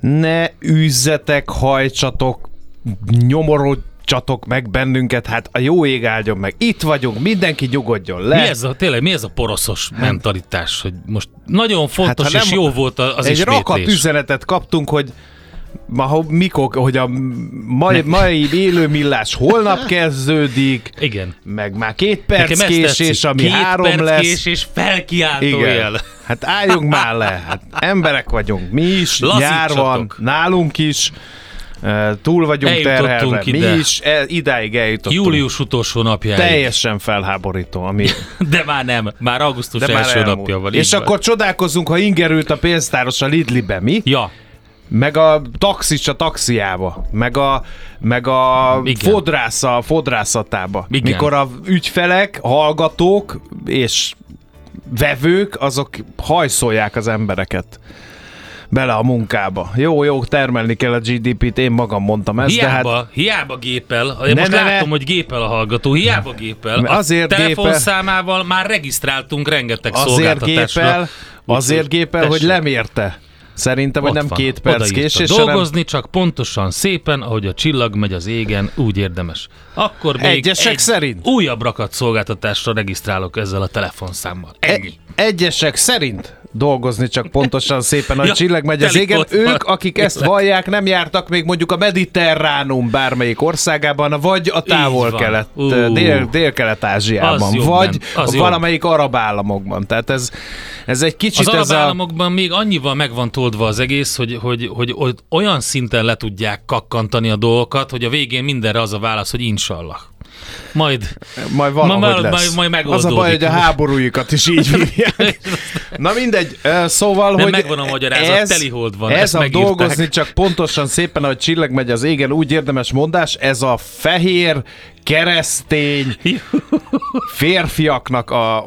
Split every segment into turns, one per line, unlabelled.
Ne üzzetek, hajtsatok, nyomorodjatok meg bennünket, hát a jó ég áldjon meg. Itt vagyunk, mindenki nyugodjon le.
Mi ez a, tényleg, mi ez a poroszos mentalitás, hogy most nagyon fontos
Hát, ha
és
nem-
jó volt az
Egy
ismétlés.
rakat üzenetet kaptunk, hogy ma, mikor, hogy a mai, mai élő millás holnap kezdődik,
Igen.
meg már két perc késés, ami
Két
három
perc
lesz.
késés felkiáltó
Igen. Hát álljunk már le. Hát emberek vagyunk. Mi is, nyár van, nálunk is. eh, Túl vagyunk terhelve. Mi
ide.
is el, idáig eljutottunk.
Július utolsó napjáig.
Teljesen felháborító, ami
De már nem, már augusztus
de már
első
elmúlt.
napja van.
És
van.
akkor csodálkozunk, ha ingerült a pénztáros a Lidlibe, mi?
Ja,
Meg a taxis a taxiába, meg a, meg a
Igen.
fodrász a fodrászatába.
Igen.
Mikor a ügyfelek, hallgatók és vevők, azok hajszolják az embereket bele a munkába. Jó, jó, termelni kell a GDP-t, én magam mondtam ezt,
hiába,
de hát
hiába gépel, én
Ne,
most
ne, ne.
látom, hogy gépel a hallgató, hiába gépel. A
Azért gépel.
telefonszámával már regisztráltunk rengeteg
azért
szolgáltatásra.
gépel, azért gépel, hogy
tessék.
lemérte. Szerintem, hogy nem
van,
két perc késés, hanem
Dolgozni csak pontosan, szépen, ahogy a csillag megy az égen, úgy érdemes. Akkor még
Egyesek
egy
szerint?
újabb rakat szolgáltatásra regisztrálok ezzel a telefonszámmal. Ennyi.
E- egyesek szerint dolgozni csak pontosan szépen, hogy
Ja,
csillag megy az égen. Ők, akik ezt vallják, nem jártak még mondjuk a mediterránum bármelyik országában, vagy a távol-kelet.
Ú.
dél, dél-kelet-ázsiában, vagy
nem. Jobb.
valamelyik arab államokban. Tehát ez, ez egy kicsit
Az arab
ez a...
államokban még annyival meg van toldva az egész, hogy, hogy, hogy, hogy olyan szinten le tudják kakkantani a dolgokat, hogy a végén mindenre az a válasz, hogy inshallah. Majd
Majd valahogy
Ma- ma-
lesz.
majd- majd
az a baj, hogy a
megoldódik.
háborújukat is így hívják. Na mindegy, szóval,
Nem,
hogy
megvan a magyarázat,
ez,
telihold van,
Ez a
megírták.
dolgozni csak pontosan szépen, ahogy csillag megy az égen, úgy érdemes mondás, ez a fehér, keresztény férfiaknak a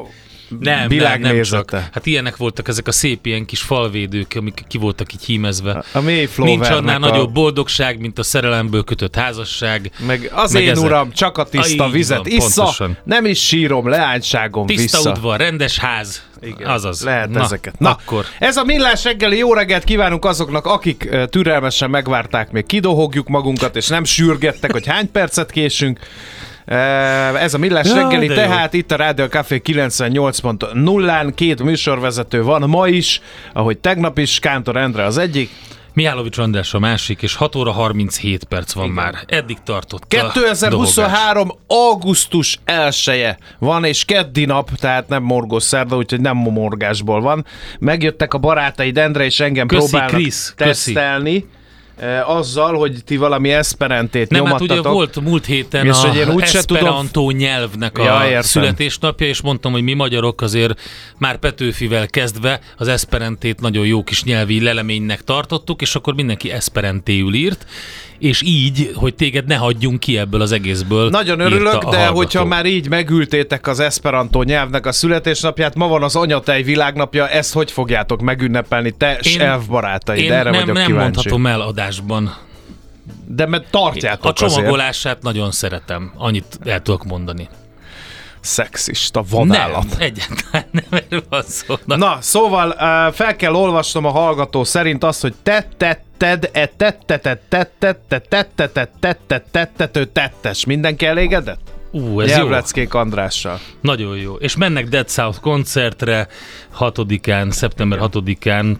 nem, nem, nem
világnézete.
csak. Hát ilyenek voltak ezek a szép ilyen kis falvédők, amik ki voltak így hímezve.
A Mayflowernek
Nincs annál
a-
nagyobb boldogság, mint a szerelemből kötött házasság.
Meg az
meg
én
ezek.
uram, csak a tiszta
így
vizet
van,
issza,
pontosan.
nem is sírom, leányságom
Tiszta
vissza.
udvar, rendes ház. Igen, Azaz.
Lehet
Na,
ezeket. Na,
akkor.
ez a millás reggeli jó reggelt kívánunk azoknak, akik türelmesen megvárták, még kidohogjuk magunkat, és nem sürgettek, hogy hány percet késünk. Ö, Ez a millás
Ja,
reggeli,
jó.
tehát itt a Rádió Café 98.0-án két műsorvezető van ma is, ahogy tegnap is, Kántor Endre az egyik.
Mihálovics András a másik, és 6 óra 37 perc van már. Eddig tartott a dohogás.
2023. augusztus 1 van, és keddi nap, tehát nem morgós szerda, úgyhogy nem morgásból van. Megjöttek a barátaid, Endre, és engem
Köszi,
próbálnak
köszi.
tesztelni. eh, Azzal, hogy ti valami eszperentét
Nem, hát
nyomattatok.
ugye volt múlt héten
És
a
hogy én úgyse tudom-
Esperanto nyelvnek a
Ja, értem.
születésnapja, és mondtam, hogy mi magyarok azért már Petőfivel kezdve az Esperentét nagyon jó kis nyelvi leleménynek tartottuk, és akkor mindenki Esperantéül írt, és így, hogy téged ne hagyjunk ki ebből az egészből.
Nagyon örülök, de hogyha már így megültétek az Esperanto nyelvnek a születésnapját, ma van az anyatej világnapja, ezt hogy fogjátok megünnepelni, te
Én-
s elfbarátaid?
Én
Erre
nem,
vagyok
nem
kíváncsi.
mondhatom el adásban.
de mert tartjátok
A
azért.
csomagolását nagyon szeretem, annyit el tudok mondani.
Szexista vadállat.
Nem, egyáltalán nem erről van szó. Na,
Na, szóval uh, fel kell olvasnom a hallgató szerint azt, hogy te tetted, e tettetet, tettet, te tettetet, tettet, tettető, tettes. Mindenki elégedett?
ú, ez.
Nyelvleckék Andrással.
Nagyon jó. És mennek Dead South koncertre 6-án, szeptember 6-án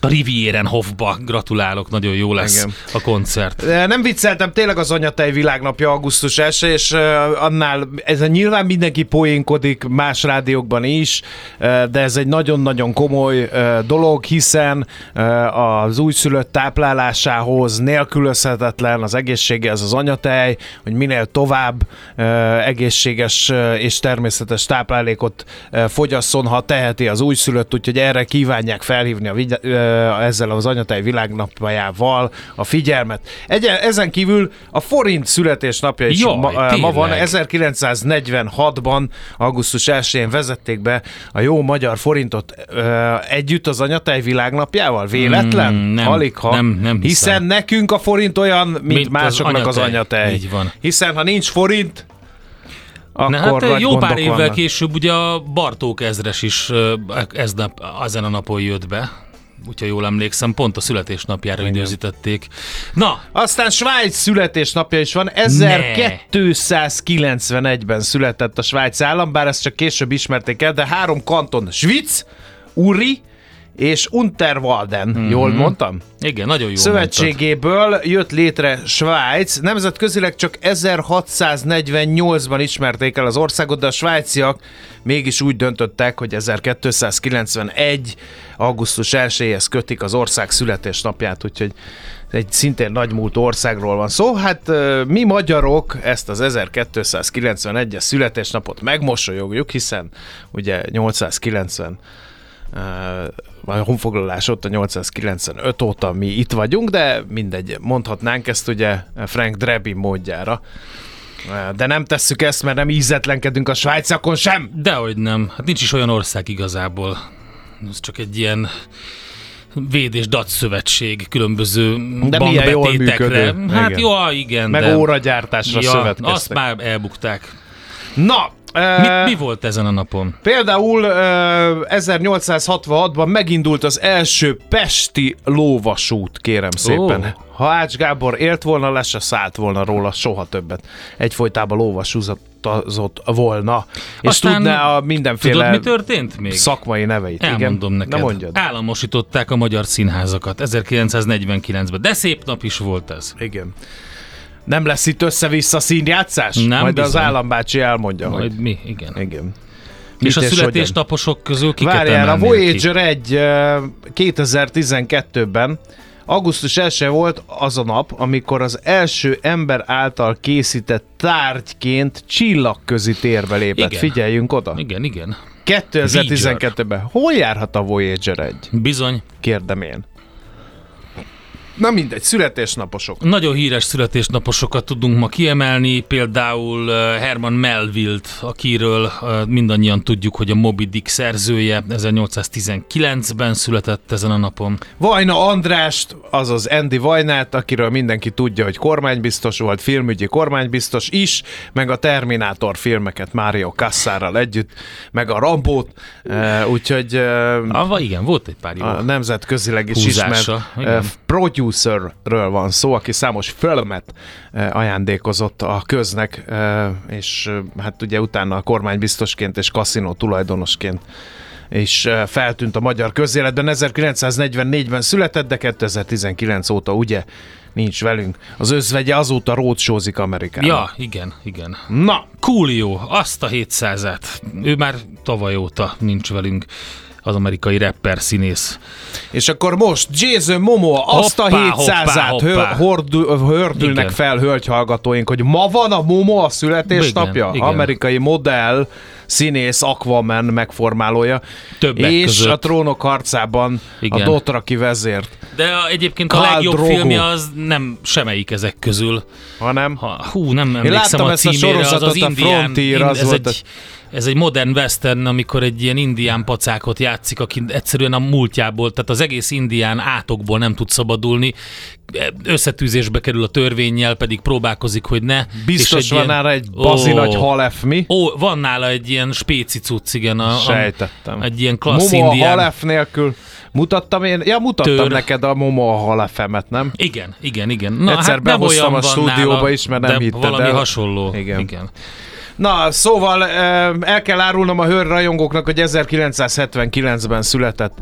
a Rivieren Hofba. Gratulálok, nagyon jó lesz
Igen.
a koncert.
Nem vicceltem, tényleg az anyatej világnapja augusztus 1 és annál, ez nyilván mindenki poénkodik más rádiókban is, de ez egy nagyon-nagyon komoly dolog, hiszen az újszülött táplálásához nélkülözhetetlen az egészséges az anyatej, hogy minél tovább egészséges és természetes táplálékot fogyasszon, ha teheti az újszülött, úgyhogy erre kívánják felhívni a ezzel az anyatej világnapjával a figyelmet. Egy- ezen kívül a forint születésnapja is
Jaj,
ma, ma van.
tényleg.
1946-ban, augusztus 1-én vezették be a jó magyar forintot uh, együtt az anyatej világnapjával. Véletlen?
Mm, nem,
Aligha.
nem- nem hiszem.
Hiszen nekünk a forint olyan, mint,
Mint az
másoknak az
anyatej.
anyatej.
Így van.
Hiszen ha nincs forint, akkor
Na hát jó pár évvel
vannak.
később ugye a Bartók ezres is ö, ez nap, ezen a napon jött be. Úgyhogy jól emlékszem, pont a születésnapjára időzítették. Na,
Aztán Svájc születésnapja is van. 1291-ben született a Svájc állam, bár ezt csak később ismerték el, de három kanton, Schwitz, Uri és Unterwalden,
Mhm.
mm-hmm. jól mondtam?
igen, nagyon jó
Szövetségéből jött létre Svájc. Nemzetközileg csak 1648-ban ismerték el az országot, de a svájciak mégis úgy döntöttek, hogy 1291. augusztus 1-éhez kötik az ország születésnapját, úgyhogy egy szintén nagymúlt országról van szó. Hát mi magyarok ezt az 1291-es születésnapot megmosolyogjuk, hiszen ugye 890 a honfoglalás óta 895 óta mi itt vagyunk, de mindegy, mondhatnánk ezt ugye Frank Drebin módjára. De nem tesszük ezt, mert nem ízetlenkedünk a svájcakon sem.
Dehogy nem. Hát nincs is olyan ország igazából. Ez csak egy ilyen véd és dac szövetség különböző
De milyen jól működő.
Hát
Igen.
jó, igen,
Meg
de...
óragyártásra
ja,
szövetkeztek.
azt már elbukták.
Na,
Mi,
ö,
mi volt ezen a napon?
Például ö, 1866-ban megindult az első pesti lóvasút, kérem szépen.
Ó.
Ha Ács Gábor élt volna, le se szállt volna róla soha többet. Egyfolytában lóvasúzott volna. És
Aztán
tudná a mindenféle
Tudod, mi történt még?
szakmai neveit.
Elmondom
Igen?
neked.
Na mondjad.
Államosították a magyar színházakat 1949-ben. De szép nap is volt ez.
Igen. Nem lesz itt össze-vissza színjátszás?
Nem
Majd az
bizony.
állambácsi elmondja, hogy...
Majd mi? Igen.
Igen.
És a
Mit hogyan?
születésnaposok közül kiket
Várjál, a
emelnél ki?
Voyager 1 ö, 2012-ben augusztus 1 volt az a nap, amikor az első ember által készített tárgyként csillagközi térbe lépett.
Igen.
Figyeljünk oda.
Igen, igen.
2012-ben. Hol járhat a Voyager 1?
Bizony.
Kérdem én. Na mindegy, születésnaposok.
Nagyon híres születésnaposokat tudunk ma kiemelni, például Herman Melville-t, akiről mindannyian tudjuk, hogy a Moby Dick szerzője 1819-ben született ezen a napon.
Vajna Andrást, azaz Andy Vajnát, akiről mindenki tudja, hogy kormánybiztos volt, filmügyi kormánybiztos is, meg a Terminátor filmeket Mário Kasszárral együtt, meg a Rambót, úgyhogy
Ah, igen, volt egy pár jó.
a nemzetközileg is
Húzása,
ismert
igen.
uh, producerről van szó, aki számos filmet uh, ajándékozott a köznek, uh, és uh, hát ugye utána a kormánybiztosként és kaszinó tulajdonosként és feltűnt a magyar közéletben. 1944-ben született, de 2019 óta ugye nincs velünk. Az özvegye azóta rócsózik Amerikában.
Ja, igen, igen.
Na,
Coolio, azt a 700-et. Ő már tavaly óta nincs velünk az amerikai rapper színész.
És akkor most Jason Momoa azt a
Hoppá,
700-át
hoppá,
hör,
hoppá.
hordul, hördülnek
Igen.
fel hölgyhallgatóink, hogy ma van a Momoa születésnapja?
Igen, igen.
Amerikai modell, színész, Aquaman megformálója.
Többek
és
között.
a trónok harcában
Igen.
a Dotraki vezért,
De a, egyébként a
Khal
legjobb
Drogo.
filmje az nem semmelyik ezek közül.
hanem
Ha, hú, nem emlékszem
láttam
a
ezt a
címére, az
sorozatot,
az
a
indián,
Frontier, az
ez,
volt
egy, ez egy modern western, amikor egy ilyen indián pacákot játszik, aki egyszerűen a múltjából, tehát az egész indián átokból nem tud szabadulni, összetűzésbe kerül a törvényjel, pedig próbálkozik, hogy ne.
Biztos
és
van
ilyen-
nála egy bazi
Ó.
nagy halef, mi?
Ó, van nála egy ilyen spéci cucc, igen. A, a,
Sejtettem.
egy ilyen klassz
Momo a
indián.
halef nélkül. Mutattam én, ja mutattam
Tör.
neked a Momo a halefemet, nem?
Igen, igen, igen. Na,
Egyszer
hát
behoztam a stúdióba
nála,
is, mert nem hitted
valami
el.
hasonló.
Igen.
Igen.
Na, szóval el kell árulnom a hőr rajongóknak, hogy 1979-ben született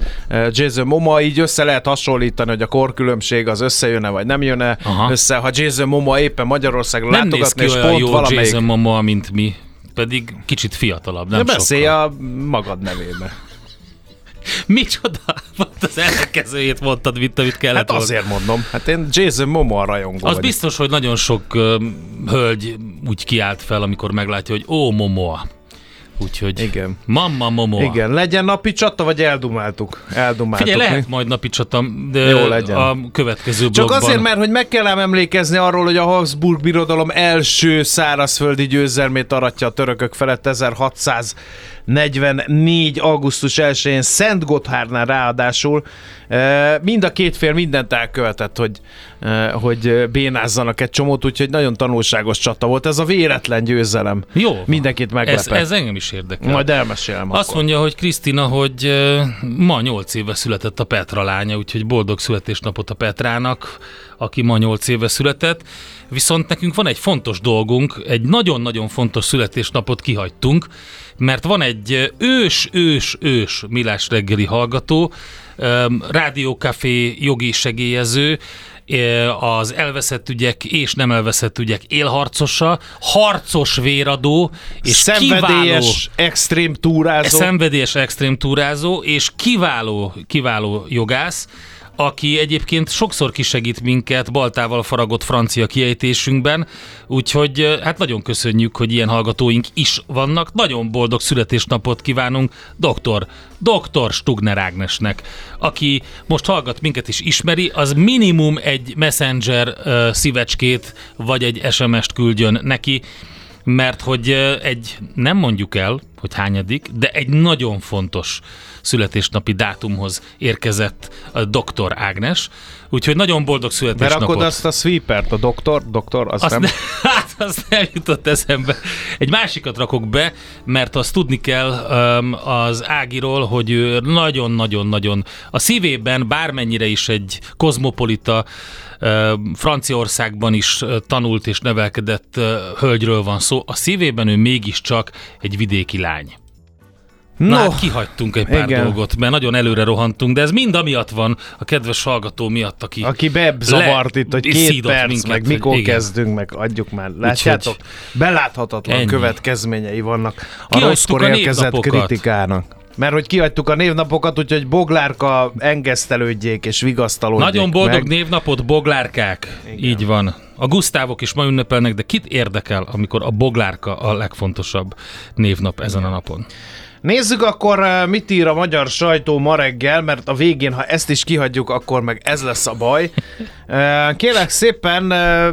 Jason Momoa, így össze lehet hasonlítani, hogy a korkülönbség az összejönne, vagy nem jönne
Aha.
össze. Ha Jason Momoa éppen Magyarországra
Nem néz
látogatna,
ki
és pont
jó
valamelyik...
Jason Momoa, mint mi. Pedig kicsit fiatalabb, nem
De beszélj
sokkal.
a magad nevébe.
Micsoda? Pont az ellenkezőjét mondtad, mint amit kellett
Hát
volna.
azért mondom, hát én Jason Momoa rajongó
Az
vagyok.
biztos, hogy nagyon sok ö, hölgy úgy kiált fel, amikor meglátja, hogy ó, Momoa. Úgyhogy
Igen.
Mamma Momoa.
Igen, legyen napi csata, vagy eldumáltuk? Eldumáltuk.
Figyelj,
mi?
lehet majd napi csata, de
Jó legyen.
a következő
Csak
blogban.
azért, mert hogy meg kell emlékezni arról, hogy a Habsburg birodalom első szárazföldi győzelmét aratja a törökök felett 1644. augusztus 1-én Szent Gotthárnál ráadásul. E, Mind a két fél mindent elkövetett, hogy, e, hogy bénázzanak egy csomót, úgyhogy nagyon tanulságos csata volt. Ez a véletlen győzelem.
Jó van.
Mindenkit
ez,
meglepett.
ez engem is érdekel.
Majd elmesélem
Azt
akkor.
mondja, hogy Krisztina, hogy ö, ma 8 éve született a Petra lánya, úgyhogy boldog születésnapot a Petrának, aki ma 8 éve született. Viszont nekünk van egy fontos dolgunk, egy nagyon-nagyon fontos születésnapot kihagytunk, mert van egy ős, ős, ős Milás reggeli hallgató, rádiókafé jogi segélyező, ö, az elveszett ügyek és nem elveszett ügyek élharcosa, harcos véradó, és kiváló
Szenvedélyes, extrém túrázó.
szenvedélyes extrém túrázó, és kiváló, kiváló jogász, aki egyébként sokszor kisegít minket Baltával faragott francia kiejtésünkben, úgyhogy hát nagyon köszönjük, hogy ilyen hallgatóink is vannak. Nagyon boldog születésnapot kívánunk doktor, doktor Stugner Ágnesnek, aki most hallgat minket is ismeri, az minimum egy messenger uh, szívecskét vagy egy SMS-t küldjön neki, mert hogy egy, nem mondjuk el, hogy hányadik, de egy nagyon fontos születésnapi dátumhoz érkezett a doktor Ágnes, úgyhogy nagyon boldog születésnapot.
Berakod azt a sweepert, a doktor, doktor, az
azt
nem...
ne, hát az nem jutott eszembe. Egy másikat rakok be, mert azt tudni kell um, az Ágiról, hogy ő nagyon-nagyon-nagyon a szívében bármennyire is egy kozmopolita Franciaországban is tanult és nevelkedett hölgyről van szó, a szívében ő mégiscsak egy vidéki lány. Na,
No,
hát kihagytunk egy pár
igen.
dolgot, mert nagyon előre rohantunk, de ez mind amiatt van, a kedves hallgató miatt, aki...
Aki bebzavart
Le-
itt, hogy két perc,
minket,
meg mikor
igen.
kezdünk, meg adjuk már. Látjátok, beláthatatlan
Ennyi.
következményei vannak a rosszkor
a
érkezett kritikának. Mert hogy kihagytuk a névnapokat, úgyhogy Boglárka engesztelődjék és vigasztalódjék
Nagyon boldog
meg.
névnapot, boglárkák. Igen. Így van. A Gusztávok is ma ünnepelnek, de kit érdekel, amikor a boglárka a legfontosabb névnap ezen a napon?
Nézzük akkor, eh, mit ír a magyar sajtó ma reggel, mert a végén, ha ezt is kihagyjuk, akkor meg ez lesz a baj. Eh, Kérlek szépen, eh,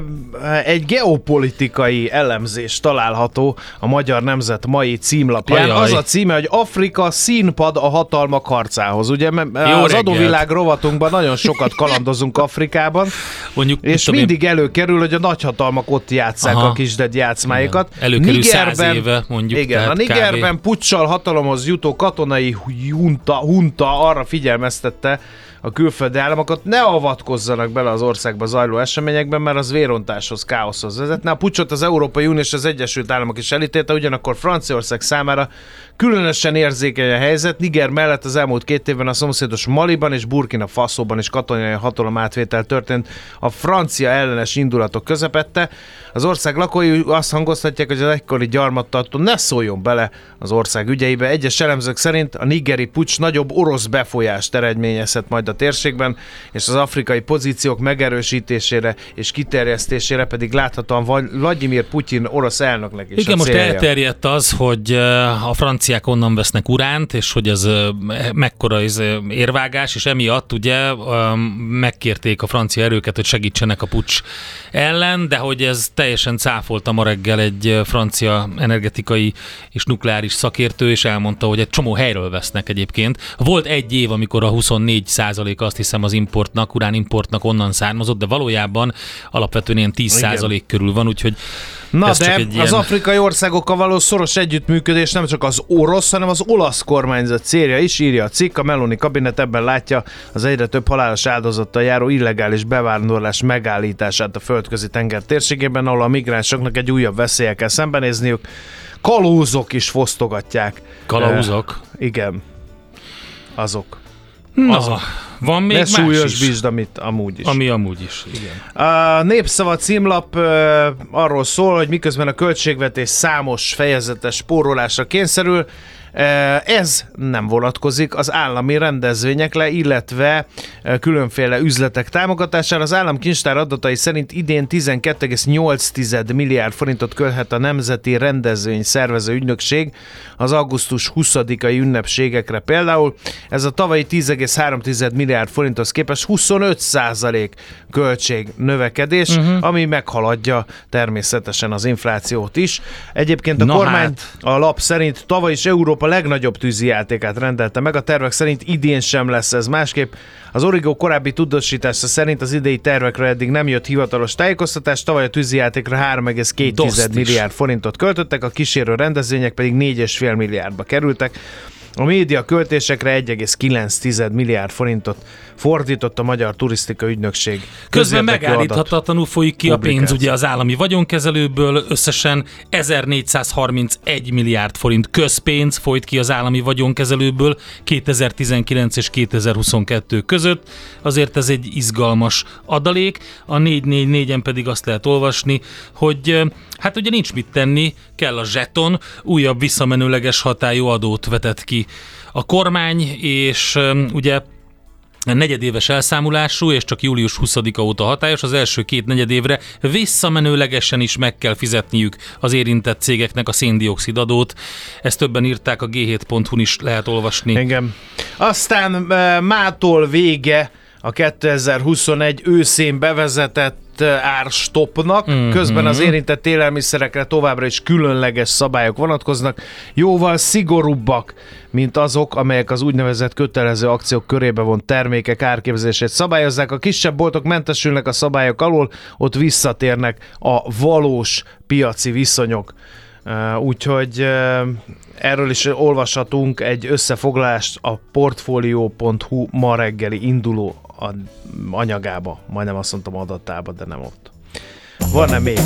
egy geopolitikai elemzés található a Magyar Nemzet mai címlapján.
Ajaj.
Az a címe, hogy Afrika színpad a hatalmak harcához. Ugye
Jó
az
reggelt.
adóvilág rovatunkban nagyon sokat kalandozunk Afrikában,
Mondjuk,
és
tudom én,
mindig előkerül, hogy a nagyhatalmak ott játszák
Aha.
a kisded játszmáikat.
Igen. Előkerül száz éve, mondjuk,
Igen, a Nigerben puccsal hatalomhoz jutó katonai junta, hunta arra figyelmeztette a külföldi államokat, ne avatkozzanak bele az országba zajló eseményekben, mert az vérontáshoz, káoszhoz vezetne. A pucsot az Európai Unió és az Egyesült Államok is elítélte, ugyanakkor Franciaország számára különösen érzékeny a helyzet. Niger mellett az elmúlt két évben a szomszédos Maliban és Burkina Faso-ban is katonai hatalom átvétel történt a francia ellenes indulatok közepette. Az ország lakói azt hangoztatják, hogy az egykori gyarmattartó ne szóljon bele az ország ügyeibe. Egyes elemzők szerint a nigeri pucs nagyobb orosz befolyást eredményezhet majd a térségben, és az afrikai pozíciók megerősítésére és kiterjesztésére pedig láthatóan Vladimir Putyin orosz elnöknek is
Igen,
a
most
célja.
elterjedt az, hogy eh, a franciák onnan vesznek uránt, és hogy ez eh, mekkora ez eh, érvágás, és emiatt ugye megkérték a francia erőket, hogy segítsenek a pucs ellen, de hogy ez teljesen cáfolta ma reggel egy francia energetikai és nukleáris szakértő, és elmondta, hogy egy csomó helyről vesznek egyébként. Volt egy év, amikor a 24 százalék azt hiszem az importnak, uránimportnak onnan származott, de valójában alapvetően ilyen 10 százalék körül van, úgyhogy
Na
ez
de az
ilyen-
afrikai országokkal való szoros együttműködés nem csak az orosz, hanem az olasz kormányzat célja is, írja a cikk. A Meloni kabinet ebben látja az egyre több halálos áldozattal járó illegális bevándorlás megállítását a földközi tenger térségében, ahol a migránsoknak egy újabb veszélye kell szembenézniük. Kalózok is fosztogatják.
Kalauzok.
Eh, igen. Azok.
Na,
azok.
Van még más
súlyos
is,
bízd, amit amúgy is.
ami amúgy is. Igen.
A Népszava címlap arról szól, hogy miközben a költségvetés számos fejezetes spórolásra kényszerül, ez nem vonatkozik az állami rendezvényekre, illetve különféle üzletek támogatására. Az államkincstár adatai szerint idén 12,8 milliárd forintot költhet a Nemzeti Rendezvény Szervező Ügynökség az augusztus 20-ai ünnepségekre például. Ez a tavalyi 10,3 milliárd forinthoz képest 25 költség növekedés, uh-huh. ami meghaladja természetesen az inflációt is. Egyébként a
Na
kormány
hát.
a lap szerint tavaly is Európa legnagyobb tűzijátékát rendelte meg. A tervek szerint idén sem lesz ez másképp. Az Origo korábbi tudósítása szerint az idei tervekről eddig nem jött hivatalos tájékoztatás, tavaly a tűzijátékra 3,2
Dostis.
milliárd forintot költöttek, a kísérő rendezvények pedig 4,5 milliárdba kerültek. A média költésekre 1,9 milliárd forintot fordított a Magyar Turisztika Ügynökség.
Közben megállíthatatlanul folyik ki a pénz ugye az állami vagyonkezelőből, összesen 1431 milliárd forint közpénz folyt ki az állami vagyonkezelőből 2019 és 2022 között. Azért ez egy izgalmas adalék. A 444-en pedig azt lehet olvasni, hogy hát ugye nincs mit tenni, kell a zseton, újabb visszamenőleges hatályú adót vetett ki a kormány, és ugye negyedéves elszámolású, és csak július 20-a óta hatályos, az első két negyedévre visszamenőlegesen is meg kell fizetniük az érintett cégeknek a széndiokszid adót. Ezt többen írták, a g7.hu-n is lehet olvasni.
Igen. Aztán e, mától vége a 2021 őszén bevezetett e, árstopnak,
Mhm.
mm-hmm. közben az érintett élelmiszerekre továbbra is különleges szabályok vonatkoznak, jóval szigorúbbak, mint azok, amelyek az úgynevezett kötelező akciók körébe vont termékek árképzését szabályozzák. A kisebb boltok mentesülnek a szabályok alól, ott visszatérnek a valós piaci viszonyok. Uh, Úgyhogy uh, erről is olvashatunk egy összefoglalást a portfolio.hu ma reggeli induló a- anyagába. Majdnem azt mondtam adatába, de nem ott. Van-e még?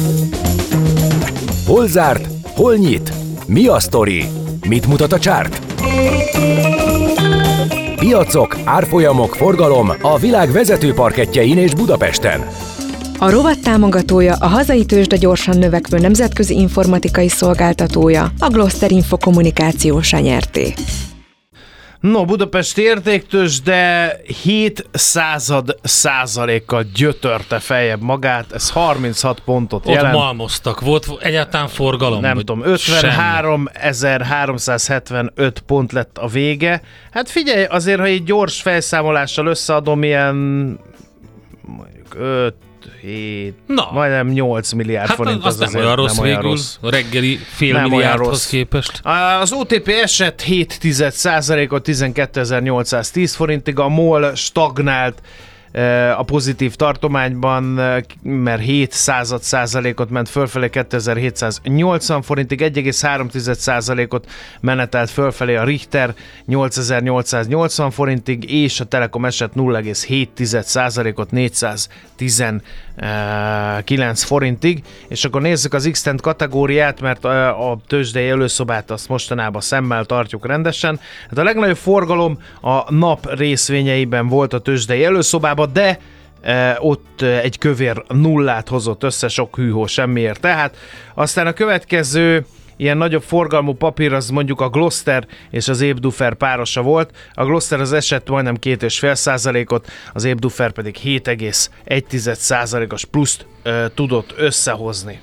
Hol zárt? Hol nyit? Mi a sztori? Mit mutat a csárt? Piacok, árfolyamok, forgalom a világ vezető parketjein és Budapesten.
A rovat támogatója a hazai tőzsde gyorsan növekvő nemzetközi informatikai szolgáltatója, a Gloster Info kommunikációs nyerté.
No, Budapesti értéktős, de 7 század százalékkal gyötörte feljebb magát, ez 36 pontot
Ott
jelent.
malmoztak. Volt egyáltalán forgalom?
nem tudom,
semmi?
53.375 pont lett a vége. Hát figyelj, azért, ha egy gyors felszámolással összeadom, ilyen mondjuk 5, 7,
Na.
majdnem 8 milliárd
Hát
forint.
az, az nem olyan rossz
olyan
végül,
rossz.
a reggeli fél
Nem
milliárdhoz
rossz.
képest.
Az OTP esett 7 ot 12.810 forintig, a MOL stagnált a pozitív tartományban, mert 7 század százalékot ment fölfelé 2780 forintig, 1,3 ot menetelt fölfelé a Richter 8880 forintig, és a Telekom esett 0,7 százalékot 419 forintig, és akkor nézzük az x kategóriát, mert a tőzsdei előszobát azt mostanában szemmel tartjuk rendesen. Hát a legnagyobb forgalom a nap részvényeiben volt a tőzsdei előszobában, de e, ott e, egy kövér nullát hozott össze, sok hűhó semmiért. Tehát aztán a következő ilyen nagyobb forgalmú papír az mondjuk a Gloster és az Ébdufer párosa volt. A Gloster az esett majdnem 2,5 százalékot, az Ébdufer pedig 7,1 százalékos pluszt ö, tudott összehozni.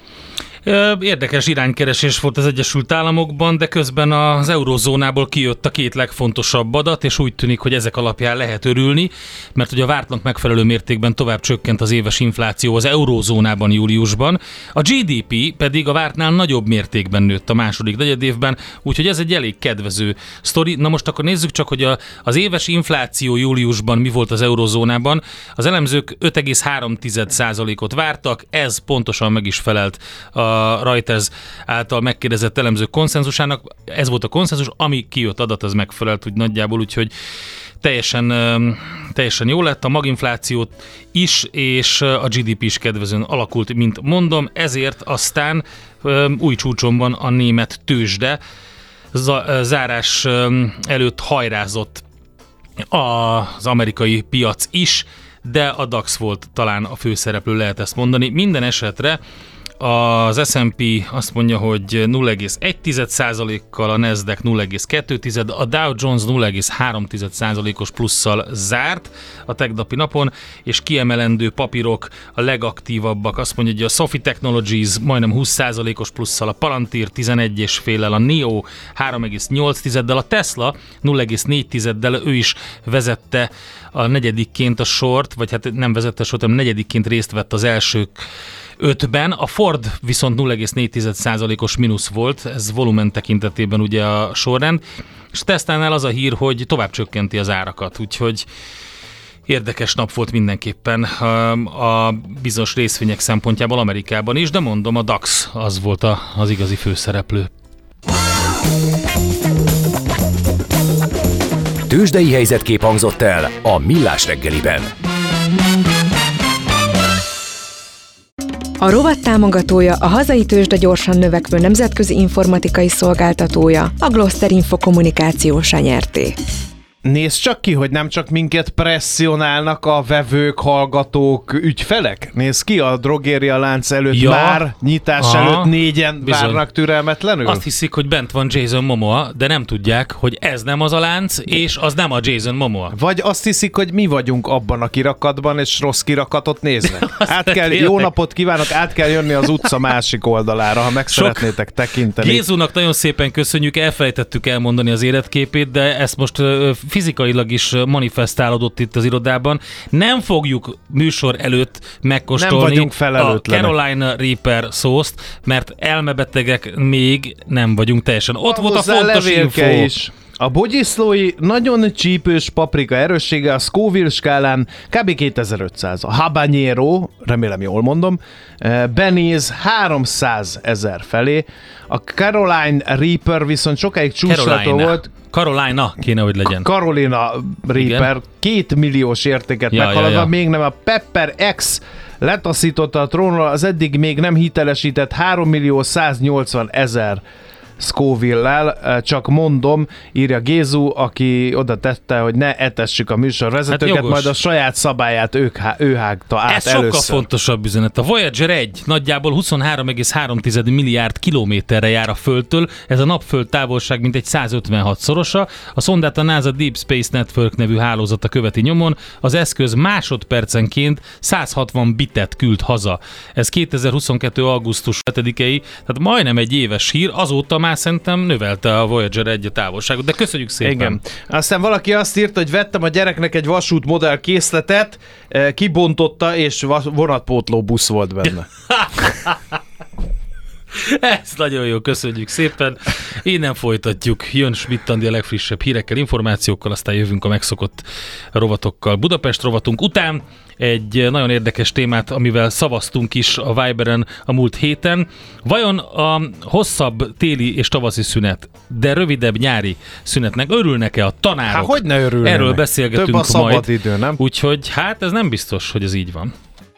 Érdekes iránykeresés volt az Egyesült Államokban, de közben az eurozónából kijött a két legfontosabb adat, és úgy tűnik, hogy ezek alapján lehet örülni, mert ugye a vártnak megfelelő mértékben tovább csökkent az éves infláció az eurozónában júliusban, a GDP pedig a vártnál nagyobb mértékben nőtt a második negyedévben, úgyhogy ez egy elég kedvező sztori. Na most akkor nézzük csak, hogy a, az éves infláció júliusban mi volt az eurozónában. Az elemzők 5,3%-ot vártak, ez pontosan meg is felelt a Reuters által megkérdezett elemzők konszenzusának. Ez volt a konszenzus, ami kijött adat, az megfelelt úgy nagyjából, úgyhogy teljesen, teljesen jó lett, a maginflációt is, és a GDP is kedvezően alakult, mint mondom, ezért aztán új csúcson van a német tőzsde, zárás előtt hajrázott az amerikai piac is, de a DAX volt talán a főszereplő, lehet ezt mondani. Minden esetre az S&P azt mondja, hogy 0,1%-kal, a Nasdaq 0,2%, a Dow Jones 0,3%-os plusszal zárt a tegnapi napon, és kiemelendő papírok a legaktívabbak. Azt mondja, hogy a Sophie Technologies majdnem 20%-os plusszal, a Palantir 11,5-lel, a NIO 3,8-del, a Tesla 0,4-del, ő is vezette a negyedikként a sort, vagy hát nem vezette a sort, hanem negyedikként részt vett az elsők ötben. A Ford viszont 0,4%-os mínusz volt, ez volumen tekintetében ugye a sorrend, és Teslánál az a hír, hogy tovább csökkenti az árakat, úgyhogy érdekes nap volt mindenképpen um, a bizonyos részvények szempontjából Amerikában is, de mondom, a DAX az volt a, az igazi főszereplő.
Tőzsdei helyzetkép hangzott el a Millás reggeliben.
A rovat támogatója a hazai tőzsde gyorsan növekvő nemzetközi informatikai szolgáltatója, a Gloster Info kommunikációs nyerté.
Nézd csak ki, hogy nem csak minket presszionálnak a vevők, hallgatók, ügyfelek. Nézd ki, a drogéria lánc előtt
Ja.
már nyitás
Aha.
előtt négyen
Bizony.
várnak türelmetlenül.
Azt hiszik, hogy bent van Jason Momoa, de nem tudják, hogy ez nem az a lánc, és az nem a Jason Momoa.
Vagy azt hiszik, hogy mi vagyunk abban a kirakatban, és rossz kirakatot néznek. át kell, jó napot kívánok, át kell jönni az utca másik oldalára, ha meg
Sok-
szeretnétek tekinteni.
Gézónak nagyon szépen köszönjük, elfelejtettük elmondani az életképét, de ezt most fizikailag is manifestálódott itt az irodában. Nem fogjuk műsor előtt megkóstolni a. Carolina Reaper szószt, mert elmebetegek még nem vagyunk teljesen. Ott volt a fontos info.
is. A bogyiszlói nagyon csípős paprika erőssége a Scoville skálán kb. 2500. A habanero, remélem jól mondom, benéz 300 ezer felé. A Caroline Reaper viszont sokáig
Carolina.
volt.
Carolina kéne, hogy legyen.
Carolina Reaper két milliós értéket
Ja,
meghaladva,
ja, ja.
még nem a Pepper X letaszította a trónról az eddig még nem hitelesített 3 millió 180 ezer Scoville-lel, csak mondom, írja Gézu, aki oda tette, hogy ne etessük a műsorvezetőket,
Hát
majd a saját szabályát ők, ő hágta át
Ez sokkal
először.
fontosabb üzenet. A Voyager 1 nagyjából 23,3 milliárd kilométerre jár a Földtől, ez a napföld távolság mintegy 156 szorosa. A szondát a NASA Deep Space Network nevű hálózata követi nyomon, az eszköz másodpercenként 160 bitet küld haza. Ez 2022. augusztus 7-ei, tehát majdnem egy éves hír, azóta már szerintem növelte a Voyager 1 a távolságot, de köszönjük szépen.
Igen. Aztán valaki azt írta, hogy vettem a gyereknek egy vasút modell készletet, eh, kibontotta, és vonatpótló busz volt benne.
Ez nagyon jó, köszönjük szépen. Innen folytatjuk. Jön Schmidt Andi a legfrissebb hírekkel, információkkal, aztán jövünk a megszokott rovatokkal. Budapest rovatunk után egy nagyon érdekes témát, amivel szavaztunk is a Viberen a múlt héten. Vajon a hosszabb téli és tavaszi szünet, de rövidebb nyári szünetnek örülnek-e a tanárok?
Hát hogy ne örülnének?
Erről beszélgetünk
Több a szabad
majd.
idő, nem?
Úgyhogy hát ez nem biztos, hogy ez így van.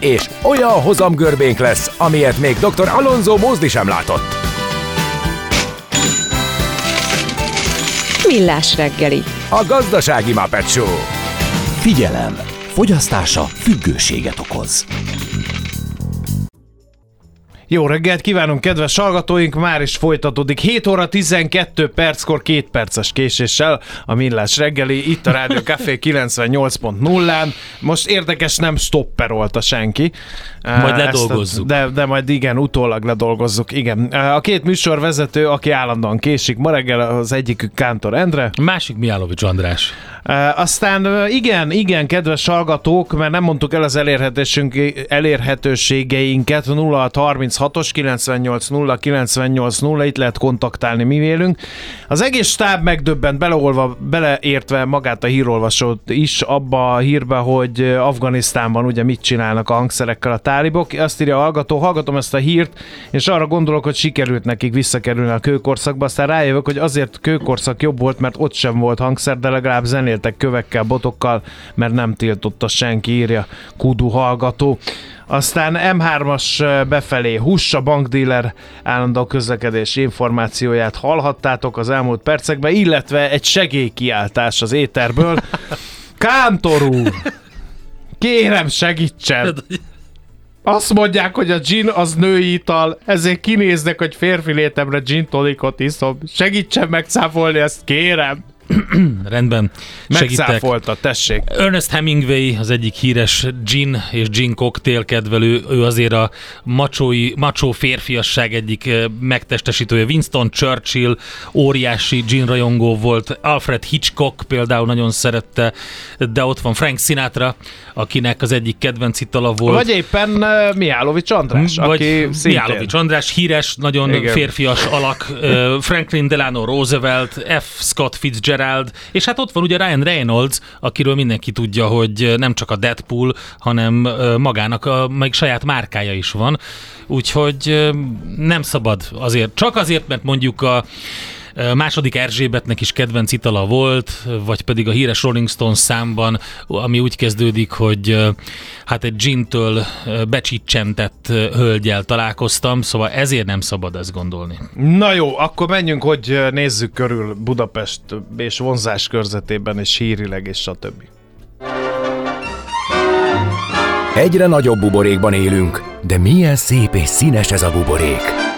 és olyan hozamgörbénk lesz, amilyet még Dr. Alonso Mózdi sem látott.
Millás reggeli.
A gazdasági Muppet Show.
Figyelem! Fogyasztása függőséget okoz.
Jó reggelt kívánunk, kedves hallgatóink! Már is folytatódik 7 óra 12 perckor, két perces késéssel a Millás reggeli, itt a Rádió Café 98.0-án. Most érdekes, nem stopperolta senki.
Majd
Ezt a-
ledolgozzuk.
De, de majd igen, utólag ledolgozzuk, igen. A két műsorvezető, aki állandóan késik, ma reggel az egyikük Kántor Endre,
Másik Miálovics András.
Aztán igen, igen, kedves hallgatók, mert nem mondtuk el az elérhetőségünk- elérhetőségeinket, 0636-os 980 980, itt lehet kontaktálni mi vélünk. Az egész stáb megdöbbent, beleolva, beleértve magát a hírolvasót is abba a hírbe, hogy Afganisztánban ugye mit csinálnak a hangszerekkel a tálibok. Azt írja a hallgató, hallgatom ezt a hírt, és arra gondolok, hogy sikerült nekik visszakerülni a kőkorszakba, aztán rájövök, hogy azért kőkorszak jobb volt, mert ott sem volt hangszer, de legalább zenéltek kövekkel, botokkal, mert nem tiltotta senki, írja Kudu hallgató. Aztán M3-as befelé Huss, a bankdíler állandó közlekedési információját hallhattátok az elmúlt percekben, illetve egy segélykiáltás az éterből. Kántor úr! Kérem segítsen! Azt mondják, hogy a gin az női ital, ezért kinéznek, hogy férfi létemre gin tonikot iszom. Segítsen megcáfolni ezt, kérem!
Rendben.
Megcáfolta, tessék.
Ernest Hemingway, az egyik híres gin és gin cocktail kedvelő, ő azért a macsói, macsó férfiasság egyik eh, megtestesítője. Winston Churchill óriási gin rajongó volt, Alfred Hitchcock például nagyon szerette, de ott van Frank Sinatra, akinek az egyik kedvenc itala volt.
Vagy éppen uh, Mihálovics András,
Vagy
aki szintén...
Mihálovics András, híres, nagyon
Igen.
Férfias alak, ö, Franklin Delano Roosevelt, F. Scott Fitzgerald, és hát ott van ugye Ryan Reynolds, akiről mindenki tudja, hogy nem csak a Deadpool, hanem magának a, meg saját márkája is van, úgyhogy nem szabad azért, csak azért, mert mondjuk a második Erzsébetnek is kedvenc itala volt, vagy pedig a híres Rolling Stones számban, ami úgy kezdődik, hogy hát egy gintől becsicsentett hölgyel találkoztam, szóval ezért nem szabad ezt gondolni.
Na jó, akkor menjünk, hogy nézzük körül Budapest és vonzás körzetében, és hírileg, és stb.
Egyre nagyobb buborékban élünk, de milyen szép és színes ez a buborék.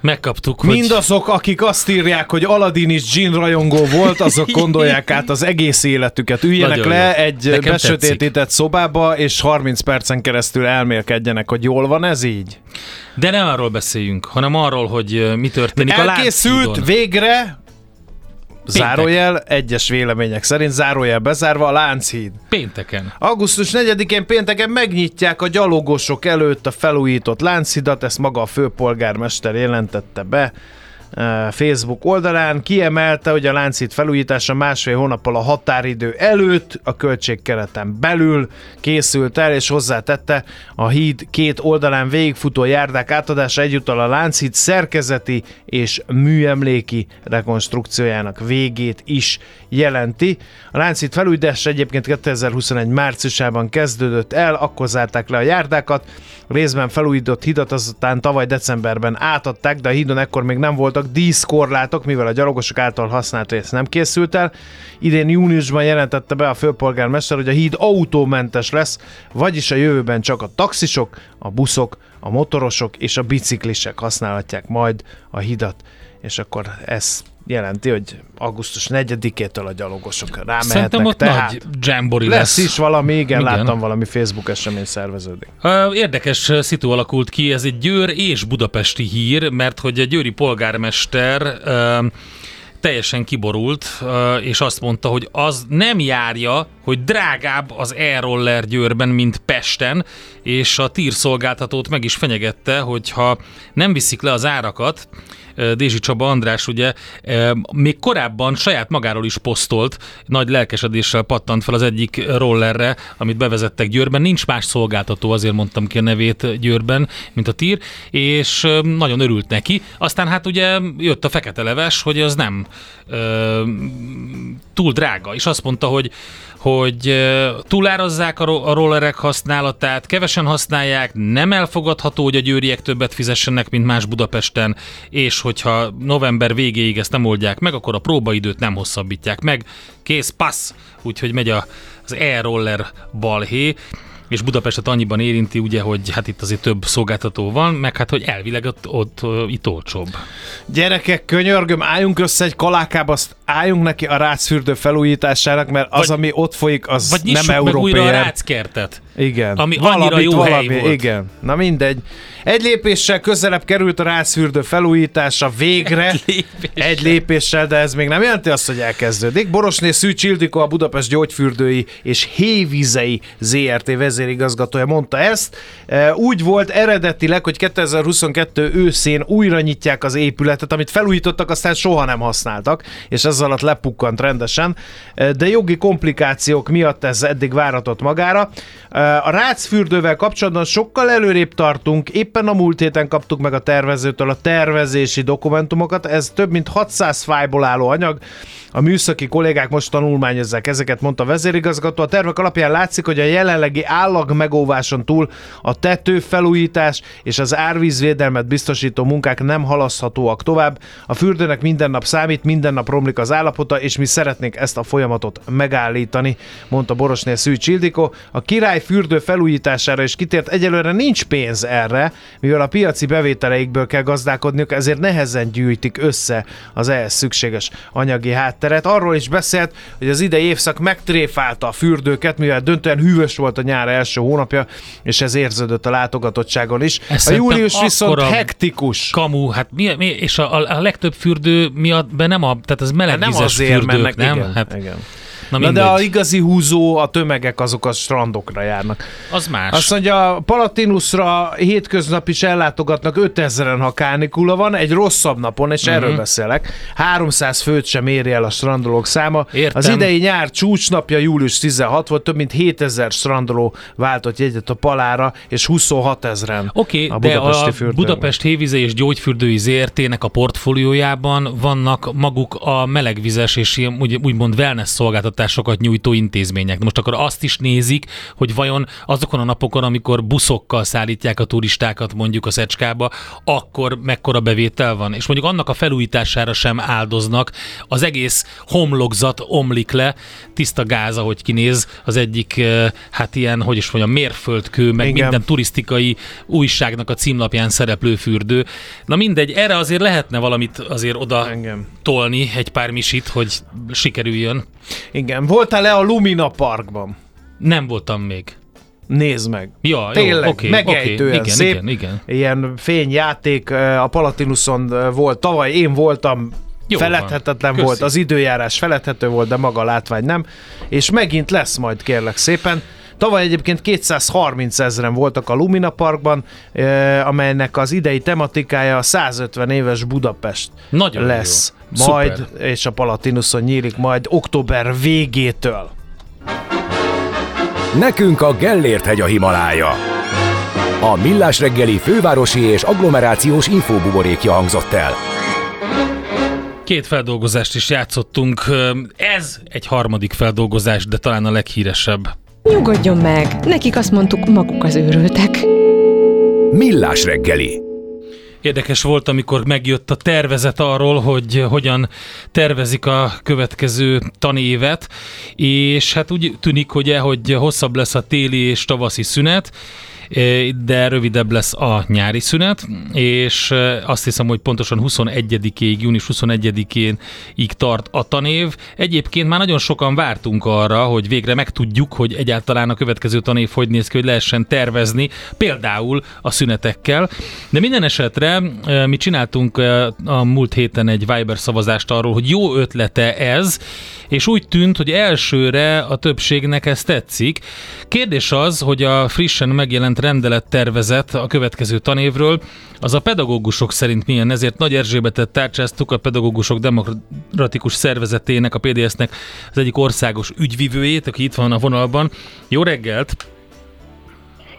Megkaptuk, hogy...
Mindazok, akik azt írják, hogy Aladdin is gin rajongó volt, azok gondolják át az egész életüket. Üljenek
Nagyon
le
jó.
egy
Nekem
besötétített szobába, és 30 percen keresztül elmélkedjenek, hogy jól van ez így.
De nem arról beszéljünk, hanem arról, hogy mi történik a
Elkészült végre, zárójel, egyes vélemények szerint, zárójel bezárva a Lánchíd.
Pénteken.
Augusztus 4-én pénteken megnyitják a gyalogosok előtt a felújított Lánchidat, ezt maga a főpolgármester jelentette be Facebook oldalán. Kiemelte, hogy a Lánchíd felújítása másfél hónappal a határidő előtt a költségkereten belül készült el, és hozzátette a híd két oldalán végigfutó járdák átadása egyúttal a Lánchíd szerkezeti és műemléki rekonstrukciójának végét is jelenti. A Lánchíd felújítása egyébként 2021 márciusában kezdődött el, akkor zárták le a járdákat, részben felújított hidat azután tavaly decemberben átadták, de a hídon ekkor még nem voltak díszkorlátok, mivel a gyalogosok által használt rész nem készült el. Idén júniusban jelentette be a főpolgármester, hogy a híd autómentes lesz, vagyis a jövőben csak a taxisok, a buszok, a motorosok és a biciklisek használhatják majd a hidat. És akkor ez jelenti, hogy augusztus 4-től a gyalogosok rámehetnek.
Szerintem ott
tehát
nagy jambori
lesz.
lesz.
is valami, igen, igen, láttam valami Facebook esemény szerveződik.
Érdekes szitu alakult ki, ez egy Győr és budapesti hír, mert hogy a győri polgármester teljesen kiborult, és azt mondta, hogy az nem járja, hogy drágább az e-roller Győrben, mint Pesten, és a tírszolgáltatót meg is fenyegette, hogyha nem viszik le az árakat, Dézsi Csaba András ugye még korábban saját magáról is posztolt, nagy lelkesedéssel pattant fel az egyik rollerre, amit bevezettek Győrben. Nincs más szolgáltató, azért mondtam ki a nevét Győrben, mint a TIR, és nagyon örült neki. Aztán hát ugye jött a fekete leves, hogy az nem túl drága, és azt mondta, hogy hogy túlárazzák a rollerek használatát, kevesen használják, nem elfogadható, hogy a győriek többet fizessenek, mint más Budapesten, és hogyha november végéig ezt nem oldják meg, akkor a próbaidőt nem hosszabbítják meg. Kész, passz! Úgyhogy megy a, az e-roller balhé és Budapestet annyiban érinti, ugye, hogy hát itt azért több szolgáltató van, meg hát, hogy elvileg ott, ott, ott itt olcsóbb.
Gyerekek, könyörgöm, álljunk össze egy kalákába, azt álljunk neki a rácfürdő felújításának, mert az,
Vagy-
ami ott folyik, az
Vagy
nem
nyissuk meg újra a
európai.
ráckertet.
Igen.
Ami annyira jó hely volt.
Igen. Na mindegy. Egy lépéssel közelebb került a rászfürdő felújítása végre.
Egy lépéssel.
Egy lépéssel, de ez még nem jelenti azt, hogy elkezdődik. Borosné Szűcs Ildikó, a Budapest Gyógyfürdői és Hévizei ZRT vezérigazgatója mondta ezt. E, Úgy volt eredetileg, hogy 2022 őszén újra nyitják az épületet, amit felújítottak, aztán soha nem használtak, és ez alatt lepukkant rendesen, E, de jogi komplikációk miatt ez eddig váratott magára. E, A rácfürdővel kapcsolatban sokkal előrébb tartunk, éppen a múlt héten kaptuk meg a tervezőtől a tervezési dokumentumokat, ez több mint 600 fájból álló anyag, a műszaki kollégák most tanulmányozzák ezeket, mondta a vezérigazgató. A tervek alapján látszik, hogy a jelenlegi állag megóváson túl a tető felújítás és az árvízvédelmet biztosító munkák nem halaszthatóak tovább. A fürdőnek minden nap számít, minden nap romlik az állapota, és mi szeretnénk ezt a folyamatot megállítani, mondta Borosnél Szűcs Ildikó. A király fürdő felújítására is kitért, egyelőre nincs pénz erre, mivel a piaci bevételeikből kell gazdálkodniuk, ezért nehezen gyűjtik össze az ehhez szükséges anyagi hátteret. Arról is beszélt, hogy az idei évszak megtréfálta a fürdőket, mivel döntően hűvös volt a nyár első hónapja, és ez érződött a látogatottságon is.
Ez
a július viszont hektikus.
Kamu, hát mi, mi és a, a, a legtöbb fürdő miatt be nem a, tehát
Hát
melegvizes
nem azért
fürdők,
mennek,
nem?
igen,
hát,
igen.
Na,
Na de a igazi húzó, a tömegek azok a strandokra járnak.
az más.
Azt mondja, a Palatinusra hétköznap is ellátogatnak 5000-en, ha kánikula van, egy rosszabb napon, és
Mhm.
erről beszélek. 300 főt sem éri el a strandolók száma.
Értem.
Az idei nyár csúcsnapja július 16 volt, több mint 7000 strandoló váltott jegyet a Palára, és 26 ezeren
Oké,
a
okay, de
budapesti
a
fürdőben.
Budapest Hévize és Gyógyfürdői ZRT-nek a portfóliójában vannak maguk a melegvizes és ilyen, úgy, úgymond wellness szolgáltatásokat nyújtó intézmények. Most akkor azt is nézik, hogy vajon azokon a napokon, amikor buszokkal szállítják a turistákat mondjuk a Szecskába, akkor mekkora bevétel van. És mondjuk annak a felújítására sem áldoznak. Az egész homlokzat omlik le, tiszta gáz, ahogy kinéz, az egyik, eh, hát ilyen, hogy is mondjam, mérföldkő, meg
Igen.
minden turisztikai újságnak a címlapján szereplő fürdő. Na mindegy, erre azért lehetne valamit azért oda
Engem.
tolni, egy pár misit, hogy sikerüljön.
Igen. Voltál-e a Lumina Parkban?
Nem voltam még.
Nézd meg.
Ja,
Tényleg,
jó, oké,
megejtően
oké, igen,
szép.
igen, igen.
Ilyen fényjáték a Palatinuson volt. Tavaly én voltam,
Jó
feledhetetlen
van.
volt,
Köszi.
az időjárás feledhető volt, de maga a látvány nem. És megint lesz majd kérlek szépen. Tavaly egyébként 230 ezeren voltak a Lumina Parkban, amelynek az idei tematikája a 150 éves Budapest
Nagyon
lesz.
jó.
Majd,
Szuper.
és a Palatinuson nyílik majd október végétől.
Nekünk a Gellért hegy a Himalája. A Millás reggeli fővárosi és agglomerációs infóbuborékja hangzott el.
Két feldolgozást is játszottunk. Ez egy harmadik feldolgozás, de talán a leghíresebb.
Nyugodjon meg, nekik azt mondtuk, maguk az őrültek.
Millás reggeli.
Érdekes volt, amikor megjött a tervezet arról, hogy hogyan tervezik a következő tanévet, és hát úgy tűnik, hogy, hogy hosszabb lesz a téli és tavaszi szünet, de rövidebb lesz a nyári szünet, és azt hiszem, hogy pontosan 21-ig, június 21-én így tart a tanév. Egyébként már nagyon sokan vártunk arra, hogy végre megtudjuk, hogy egyáltalán a következő tanév hogy néz ki, hogy lehessen tervezni, például a szünetekkel. De minden esetre mi csináltunk a múlt héten egy Viber szavazást arról, hogy jó ötlete ez, és úgy tűnt, hogy elsőre a többségnek ez tetszik. Kérdés az, hogy a frissen megjelent rendelet tervezet a következő tanévről, az a pedagógusok szerint milyen, ezért Nagy Erzsébetet tárcsáztuk a pedagógusok demokratikus szervezetének, a PDS-nek az egyik országos ügyvivőjét, aki itt van a vonalban. Jó reggelt!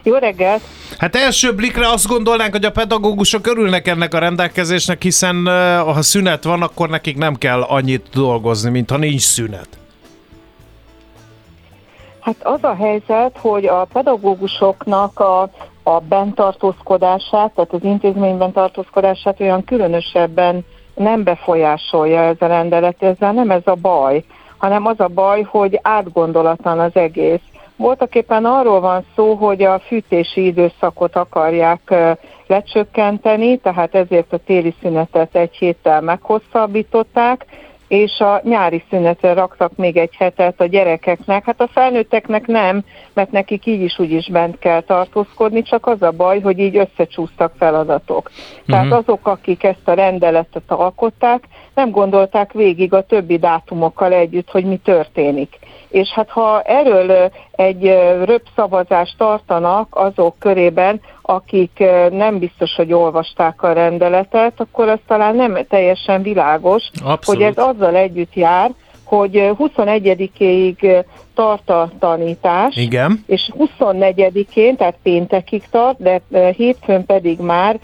Jó reggelt!
Hát első blikre azt gondolnánk, hogy a pedagógusok örülnek ennek a rendelkezésnek, hiszen ha szünet van, akkor nekik nem kell annyit dolgozni, mint ha nincs szünet.
Hát az a helyzet, hogy a pedagógusoknak a, a bentartózkodását, tehát az intézményben tartózkodását olyan különösebben nem befolyásolja ez a rendelet, ezzel nem ez a baj, hanem az a baj, hogy átgondolatlan az egész. Voltak éppen arról van szó, hogy a fűtési időszakot akarják lecsökkenteni, tehát ezért a téli szünetet egy héttel meghosszabbították, és a nyári szünetre raktak még egy hetet a gyerekeknek. Hát a felnőtteknek nem, mert nekik így is úgy is bent kell tartózkodni, csak az a baj, hogy így összecsúsztak feladatok. Uh-huh. Tehát mhm. azok, akik ezt a rendeletet alkották, nem gondolták végig a többi dátumokkal együtt, hogy mi történik. És hát ha erről egy röpszavazást tartanak azok körében, akik nem biztos, hogy olvasták a rendeletet, akkor az talán nem teljesen világos, Abszolút. hogy ez azzal együtt jár, hogy 21-ig tart a tanítás,
Igen.
és 24-én, tehát péntekig tart, de hétfőn pedig már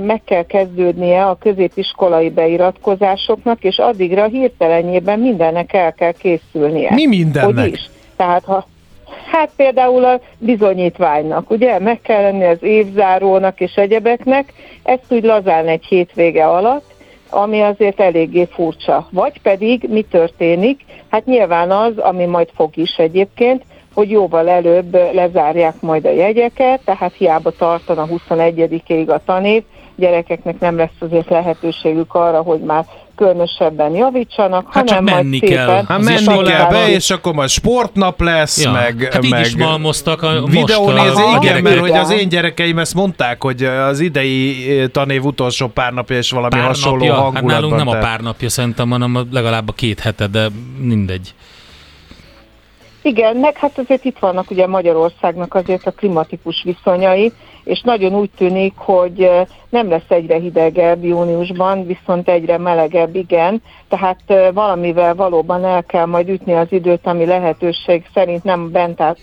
meg kell kezdődnie a középiskolai beiratkozásoknak, és addigra hirtelenjében mindennek el kell készülnie.
Mi mindennek? Hogy is.
Tehát ha Hát például a bizonyítványnak, ugye, meg kell lenni az évzárónak és egyebeknek, ezt úgy lazán egy hétvége alatt, ami azért eléggé furcsa. Vagy pedig mi történik? Hát nyilván az, ami majd fog is egyébként, hogy jóval előbb lezárják majd a jegyeket, tehát hiába tartana 21-ig a tanév, gyerekeknek nem lesz azért lehetőségük arra, hogy már különösebben javítsanak,
hát hanem
majd
menni szépen... Kell.
Hát menni kell be, és akkor majd sportnap lesz, ja. meg...
Hát így
meg
is malmoztak a
Videónézni, igen, igen, mert hogy az én gyerekeim ezt mondták, hogy az idei tanév utolsó pár napja és valami pár hasonló napja? hangulatban.
Hát nálunk nem a pár napja szerintem, hanem legalább a két hete, de mindegy.
Igen, meg hát azért itt vannak ugye Magyarországnak azért a klimatikus viszonyai, és nagyon úgy tűnik, hogy nem lesz egyre hidegebb júniusban, viszont egyre melegebb, igen, tehát valamivel valóban el kell majd ütni az időt, ami lehetőség szerint nem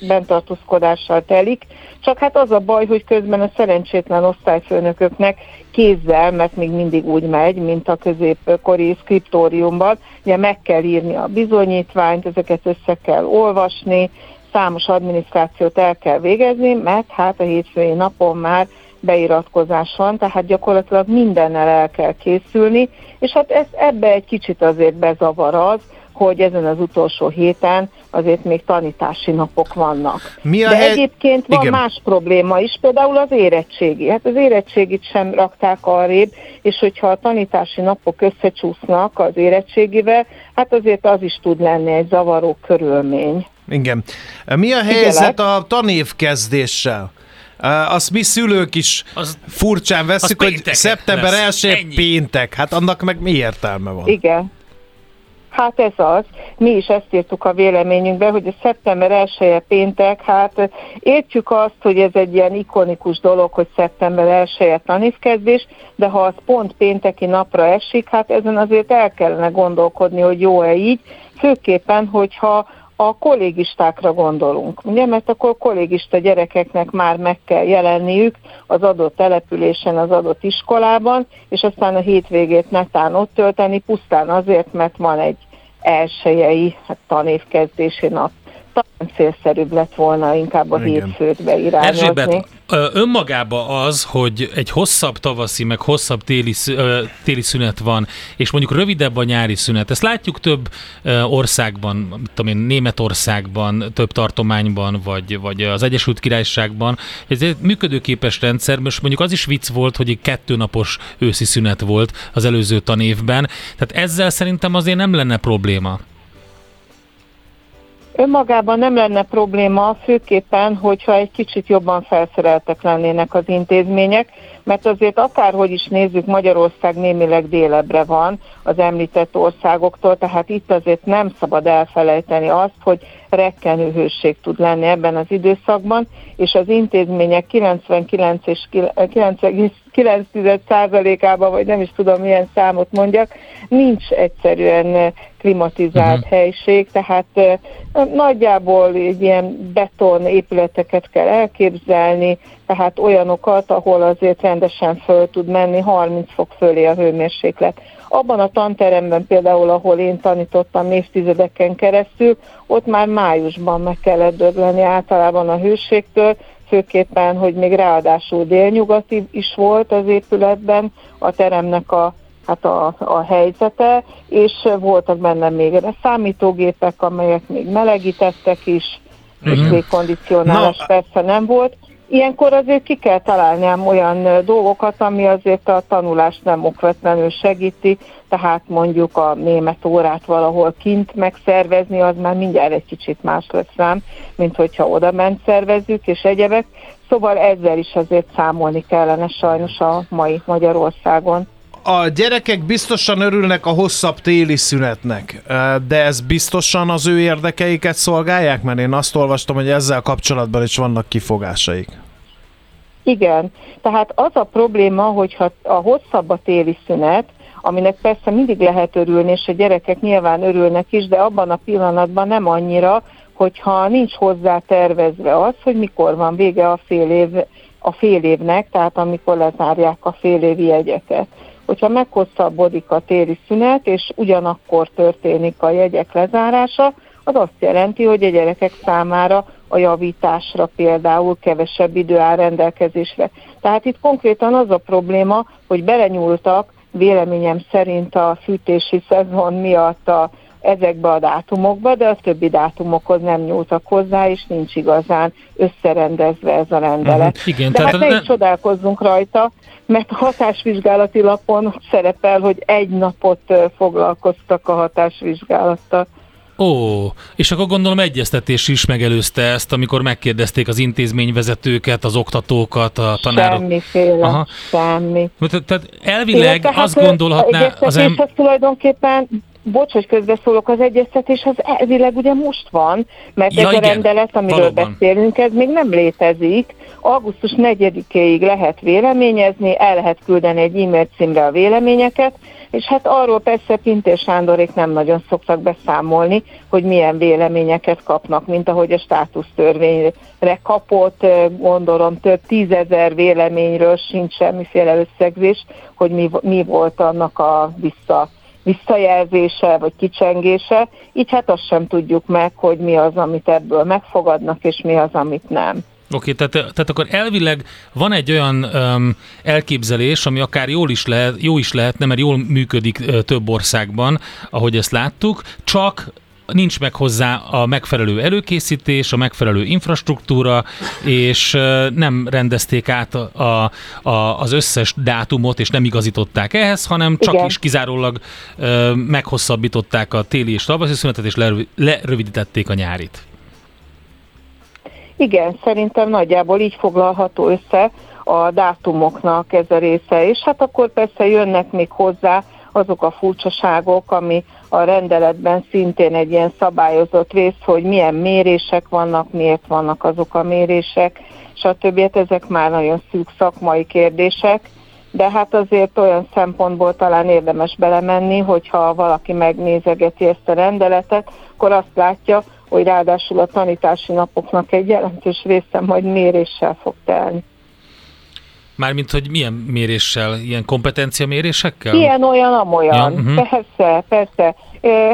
bentartózkodással telik, csak hát az a baj, hogy közben a szerencsétlen osztályfőnököknek kézzel, mert még mindig úgy megy, mint a középkori skriptóriumban, ugye meg kell írni a bizonyítványt, ezeket össze kell olvasni, számos adminisztrációt el kell végezni, mert hát a hétfői napon már beiratkozás van, tehát gyakorlatilag mindennel el kell készülni, és hát ez, ebbe egy kicsit azért bezavar az, hogy ezen az utolsó héten azért még tanítási napok vannak.
Mi a
De hely... egyébként van Igen. más probléma is, például az érettségi. Hát az érettségit sem rakták arrébb, és hogyha a tanítási napok összecsúsznak az érettségivel, hát azért az is tud lenni egy zavaró körülmény.
Igen. Mi a helyzet a tanévkezdéssel? Azt mi szülők is az, furcsán veszük, hogy szeptember 1 péntek. Hát annak meg mi értelme van?
Igen. Hát ez az. Mi is ezt írtuk a véleményünkbe, hogy a szeptember 1 -e péntek, hát értjük azt, hogy ez egy ilyen ikonikus dolog, hogy szeptember 1 -e tanévkezdés, de ha az pont pénteki napra esik, hát ezen azért el kellene gondolkodni, hogy jó-e így, főképpen, hogyha a kollégistákra gondolunk, ugye, mert akkor kollégista gyerekeknek már meg kell jelenniük az adott településen, az adott iskolában, és aztán a hétvégét netán ott tölteni, pusztán azért, mert van egy elsőjei hát, tanévkezdési nap talán célszerűbb lett volna inkább a Igen. hétfőt beirányozni. Erzsébet,
önmagában az, hogy egy hosszabb tavaszi, meg hosszabb téli, téli szünet van, és mondjuk rövidebb a nyári szünet, ezt látjuk több országban, mit tudom én, Németországban, több tartományban, vagy, vagy az Egyesült Királyságban. Ez egy működőképes rendszer, most mondjuk az is vicc volt, hogy egy kettőnapos őszi szünet volt az előző tanévben, tehát ezzel szerintem azért nem lenne probléma.
Önmagában nem lenne probléma, főképpen, hogyha egy kicsit jobban felszereltek lennének az intézmények. Mert azért akárhogy is nézzük, Magyarország némileg délebre van az említett országoktól, tehát itt azért nem szabad elfelejteni azt, hogy rekkenő hőség tud lenni ebben az időszakban, és az intézmények 99 és 99%-ában, vagy nem is tudom milyen számot mondjak, nincs egyszerűen klimatizált uh-huh. helység, tehát nagyjából egy ilyen beton épületeket kell elképzelni, tehát olyanokat, ahol azért rendesen föl tud menni 30 fok fölé a hőmérséklet. Abban a tanteremben például, ahol én tanítottam évtizedeken keresztül, ott már májusban meg kellett dögleni általában a hőségtől, főképpen, hogy még ráadásul délnyugati is volt az épületben a teremnek a hát a, a helyzete, és voltak benne még számítógépek, amelyek még melegítettek is, uh-huh. és légkondicionálás persze nem volt. Ilyenkor azért ki kell találni ám olyan dolgokat, ami azért a tanulást nem okvetlenül segíti, tehát mondjuk a német órát valahol kint megszervezni, az már mindjárt egy kicsit más lesz rám, mint hogyha oda ment szervezzük és egyebek. Szóval ezzel is azért számolni kellene sajnos a mai Magyarországon
a gyerekek biztosan örülnek a hosszabb téli szünetnek, de ez biztosan az ő érdekeiket szolgálják? Mert én azt olvastam, hogy ezzel kapcsolatban is vannak kifogásaik.
Igen, tehát az a probléma, hogyha a hosszabb a téli szünet, aminek persze mindig lehet örülni, és a gyerekek nyilván örülnek is, de abban a pillanatban nem annyira, hogyha nincs hozzá tervezve az, hogy mikor van vége a fél, év, a fél évnek, tehát amikor lezárják a fél évi jegyeket hogyha meghosszabbodik a téli szünet, és ugyanakkor történik a jegyek lezárása, az azt jelenti, hogy a gyerekek számára a javításra például kevesebb idő áll rendelkezésre. Tehát itt konkrétan az a probléma, hogy belenyúltak véleményem szerint a fűtési szezon miatt a, ezekbe a dátumokba, de a többi dátumokhoz nem nyúltak hozzá, és nincs igazán összerendezve ez a rendelet. Uh-huh, igen, de tehát hát ne is csodálkozzunk rajta, mert a hatásvizsgálati lapon szerepel, hogy egy napot foglalkoztak a hatásvizsgálattal.
Ó, és akkor gondolom egyeztetés is megelőzte ezt, amikor megkérdezték az intézményvezetőket, az oktatókat, a tanárok.
Semmiféle, Aha. semmi.
Tehát elvileg Illetve, azt hát gondolhatná
az em... tulajdonképpen bocs, hogy közbeszólok, az egyeztetés az elvileg ugye most van, mert ja, ez igen, a rendelet, amiről valóban. beszélünk, ez még nem létezik. Augusztus 4-ig lehet véleményezni, el lehet küldeni egy e-mail címre a véleményeket, és hát arról persze Pintér Sándorék nem nagyon szoktak beszámolni, hogy milyen véleményeket kapnak, mint ahogy a státusztörvényre kapott, gondolom több tízezer véleményről sincs semmiféle összegzés, hogy mi, mi volt annak a vissza visszajelzése vagy kicsengése, így hát azt sem tudjuk meg, hogy mi az, amit ebből megfogadnak, és mi az, amit nem.
Oké, okay, tehát, tehát akkor elvileg van egy olyan um, elképzelés, ami akár jól is lehet, jó is lehetne, mert jól működik uh, több országban, ahogy ezt láttuk, csak nincs meg hozzá a megfelelő előkészítés, a megfelelő infrastruktúra, és nem rendezték át a, a, az összes dátumot, és nem igazították ehhez, hanem csak Igen. is kizárólag ö, meghosszabbították a téli és tavaszi szünetet, és lerövidítették a nyárit.
Igen, szerintem nagyjából így foglalható össze a dátumoknak ez a része, és hát akkor persze jönnek még hozzá azok a furcsaságok, ami a rendeletben szintén egy ilyen szabályozott rész, hogy milyen mérések vannak, miért vannak azok a mérések, stb. Hát ezek már nagyon szűk szakmai kérdések, de hát azért olyan szempontból talán érdemes belemenni, hogyha valaki megnézegeti ezt a rendeletet, akkor azt látja, hogy ráadásul a tanítási napoknak egy jelentős része majd méréssel fog telni.
Mármint, hogy milyen méréssel, ilyen kompetencia mérésekkel?
Ilyen, olyan, amolyan. Ja, uh-huh. Persze, persze.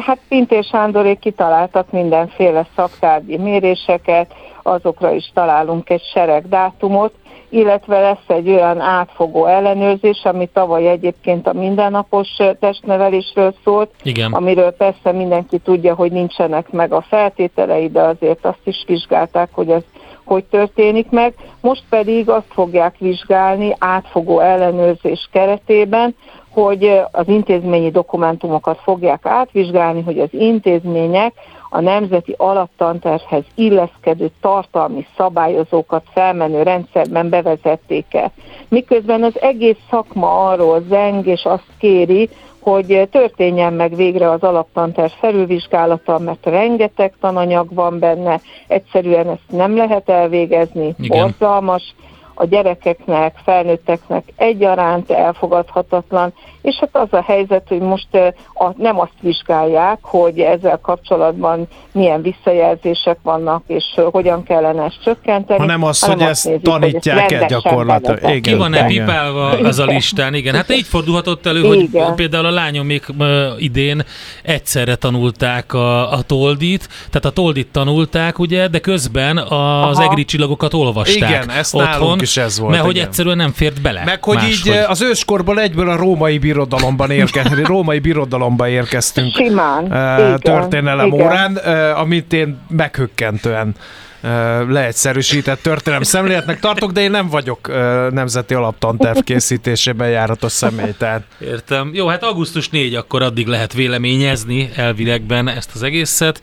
Hát Pintér Sándorék kitaláltak mindenféle szaktárgyi méréseket, azokra is találunk egy sereg dátumot, illetve lesz egy olyan átfogó ellenőrzés, ami tavaly egyébként a mindennapos testnevelésről szólt,
Igen.
amiről persze mindenki tudja, hogy nincsenek meg a feltételei, de azért azt is vizsgálták, hogy ez hogy történik meg. Most pedig azt fogják vizsgálni átfogó ellenőrzés keretében, hogy az intézményi dokumentumokat fogják átvizsgálni, hogy az intézmények a nemzeti alaptantervhez illeszkedő tartalmi szabályozókat felmenő rendszerben bevezették-e. Miközben az egész szakma arról zeng, és azt kéri, hogy történjen meg végre az alaptanterv felülvizsgálata, mert rengeteg tananyag van benne, egyszerűen ezt nem lehet elvégezni,
Igen.
borzalmas, a gyerekeknek, felnőtteknek egyaránt elfogadhatatlan, és hát az a helyzet, hogy most a, nem azt vizsgálják, hogy ezzel kapcsolatban milyen visszajelzések vannak, és hogyan kellene ezt csökkenteni,
Hanem azt, hogy ezt
nézik,
tanítják
hogy ezt
el gyakorlatilag.
bevezetik.
Ki van-e
Igen.
pipálva ez a listán? Igen, hát így fordulhatott elő, hogy
Igen.
például a lányom még idén egyszerre tanulták a, a toldit, tehát a toldit tanulták, ugye, de közben az
Aha.
egri csillagokat olvasták
Igen, ezt
otthon,
nálunk is ez volt,
Mert hogy
igen.
egyszerűen nem fért bele.
Meg hogy
máshogy.
így eh, az őskorból egyből a római birodalomban érkeztünk, római birodalomba érkeztünk
Simán. Igen,
történelem
igen.
órán, eh, amit én meghökkentően leegyszerűsített történelem szemléletnek tartok, de én nem vagyok nemzeti alaptanterv készítésében járatos személy, tehát
Értem. Jó, hát augusztus 4, akkor addig lehet véleményezni elvilegben ezt az egészet.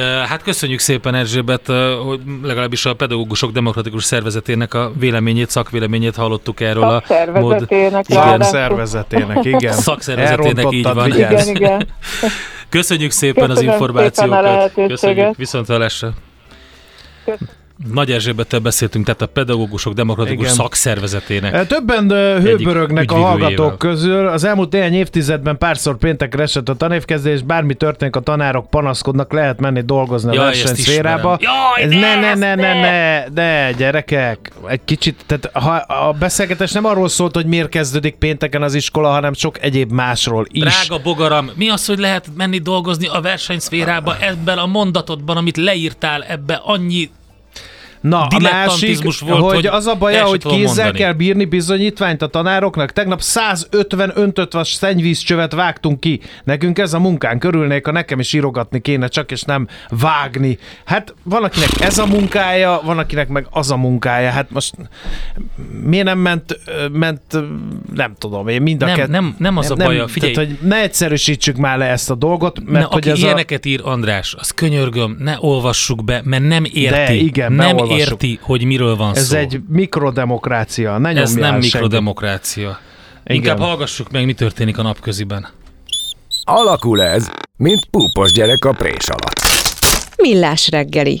Hát köszönjük szépen Erzsébet, hogy legalábbis a pedagógusok demokratikus szervezetének a véleményét, szakvéleményét hallottuk erről a
Szakszervezetének
Igen.
szervezetének, igen.
Szakszervezetének, így van.
Igen, igen.
Köszönjük szépen az
Köszönöm szépen a
információkat. Köszönjük, viszont hallásra.
Köszönöm.
Nagy Erzsébettel beszéltünk, tehát a pedagógusok demokratikus
Igen.
szakszervezetének.
Eh, Többen ö, hőbörögnek a hallgatók közül. Az elmúlt néhány évtizedben párszor péntekre esett a tanévkezdés, bármi történik, a tanárok panaszkodnak, lehet menni dolgozni a
Jaj,
versenyszférába.
Jaj,
Ez ne, ne, ne, ne,
ne!
ne, gyerekek, egy kicsit, tehát ha a beszélgetés nem arról szólt, hogy miért kezdődik pénteken az iskola, hanem sok egyéb másról is.
Drága bogaram, mi az, hogy lehet menni dolgozni a versenyszférába ebben a mondatodban, amit leírtál, ebbe annyi
Na, a másik,
volt,
hogy,
hogy
az a baja, hogy kézzel
mondani.
kell bírni bizonyítványt a tanároknak. Tegnap 150 öntött vas szennyvízcsövet vágtunk ki. Nekünk ez a munkán körülnék, ha nekem is írogatni kéne, csak és nem vágni. Hát van, akinek ez a munkája, van, akinek meg az a munkája. Hát most miért nem ment, ment nem tudom, én mind a
Nem,
kett-
nem- nem az a baja, figyelj.
Tehát, hogy ne egyszerűsítsük már le ezt a dolgot, mert
Mert
hogy
aki
ez a...
ilyeneket ír András, az könyörgöm, ne olvassuk be, mert nem érti.
De igen,
nem érti, hogy miről van
Ez
szó.
egy mikrodemokrácia, ne
Ez nem
senkit.
mikrodemokrácia. Inkább hallgassuk meg, mi történik a napköziben.
Alakul ez, mint púpos gyerek a prés alatt.
Millás reggeli.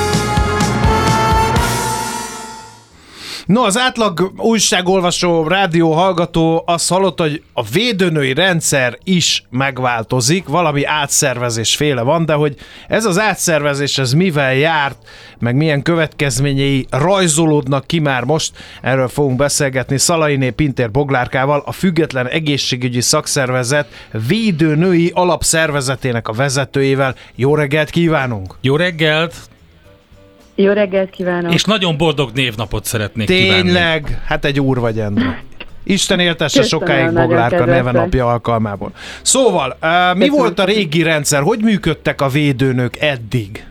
No, az átlag újságolvasó, rádió hallgató azt hallotta, hogy a védőnői rendszer is megváltozik, valami átszervezés féle van, de hogy ez az átszervezés, ez mivel járt, meg milyen következményei rajzolódnak ki már most, erről fogunk beszélgetni Szalainé Pintér Boglárkával, a Független Egészségügyi Szakszervezet védőnői alapszervezetének a vezetőjével. Jó reggelt kívánunk!
Jó reggelt,
Jó reggelt kívánok!
és nagyon boldog névnapot szeretnék kívánni.
Tényleg, hát egy úr vagy Endre. Isten éltesse
Köszönöm,
sokáig Boglárka neve napja alkalmából. Szóval, uh, mi
Köszönöm.
volt a régi rendszer? Hogy működtek a védőnök eddig?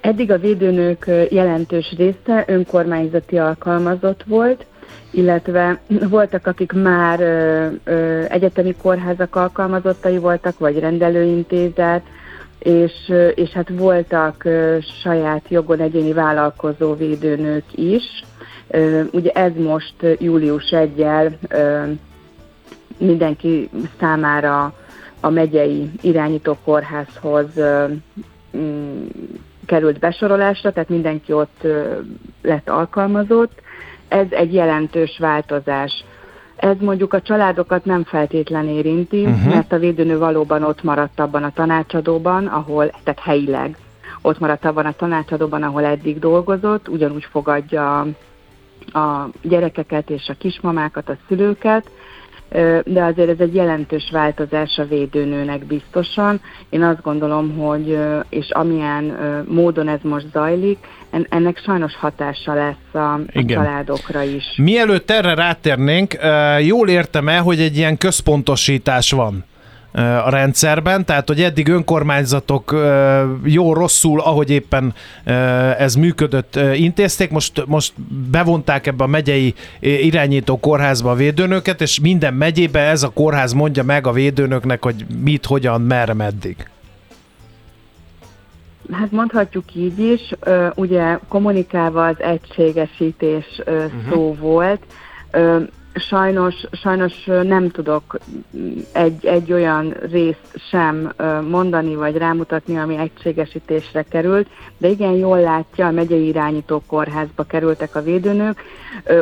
Eddig a védőnők jelentős része önkormányzati alkalmazott volt, illetve voltak, akik már ö, ö, egyetemi kórházak alkalmazottai voltak, vagy rendelőintézet, és, ö, és hát voltak ö, saját jogon egyéni vállalkozó védőnők is. Ö, Ugye ez most július 1 mindenki számára a megyei irányító kórházhoz mm, került besorolásra, tehát mindenki ott lett alkalmazott. Ez egy jelentős változás. Ez mondjuk a családokat nem feltétlen érinti, uh-huh. mert a védőnő valóban ott maradt abban a tanácsadóban, ahol, tehát helyileg ott maradt abban a tanácsadóban, ahol eddig dolgozott, ugyanúgy fogadja a gyerekeket és a kismamákat, a szülőket, de azért ez egy jelentős változás a védőnőnek biztosan. Én azt gondolom, hogy és amilyen módon ez most zajlik, ennek sajnos hatása lesz a, Igen. a családokra is.
Mielőtt erre rátérnénk, jól értem-e, hogy egy ilyen központosítás van? a rendszerben, tehát hogy eddig önkormányzatok jó-rosszul, ahogy éppen ez működött, intézték, most, most bevonták ebbe a megyei irányító kórházba a védőnöket, és minden megyébe ez a kórház mondja meg a védőnöknek, hogy mit, hogyan, merre, meddig.
Hát mondhatjuk így is, ugye kommunikálva az egységesítés uh-huh. szó volt, sajnos, sajnos nem tudok egy, egy olyan részt sem mondani vagy rámutatni, ami egységesítésre került, de igen, jól látja, a megyei irányító kórházba kerültek a védőnők,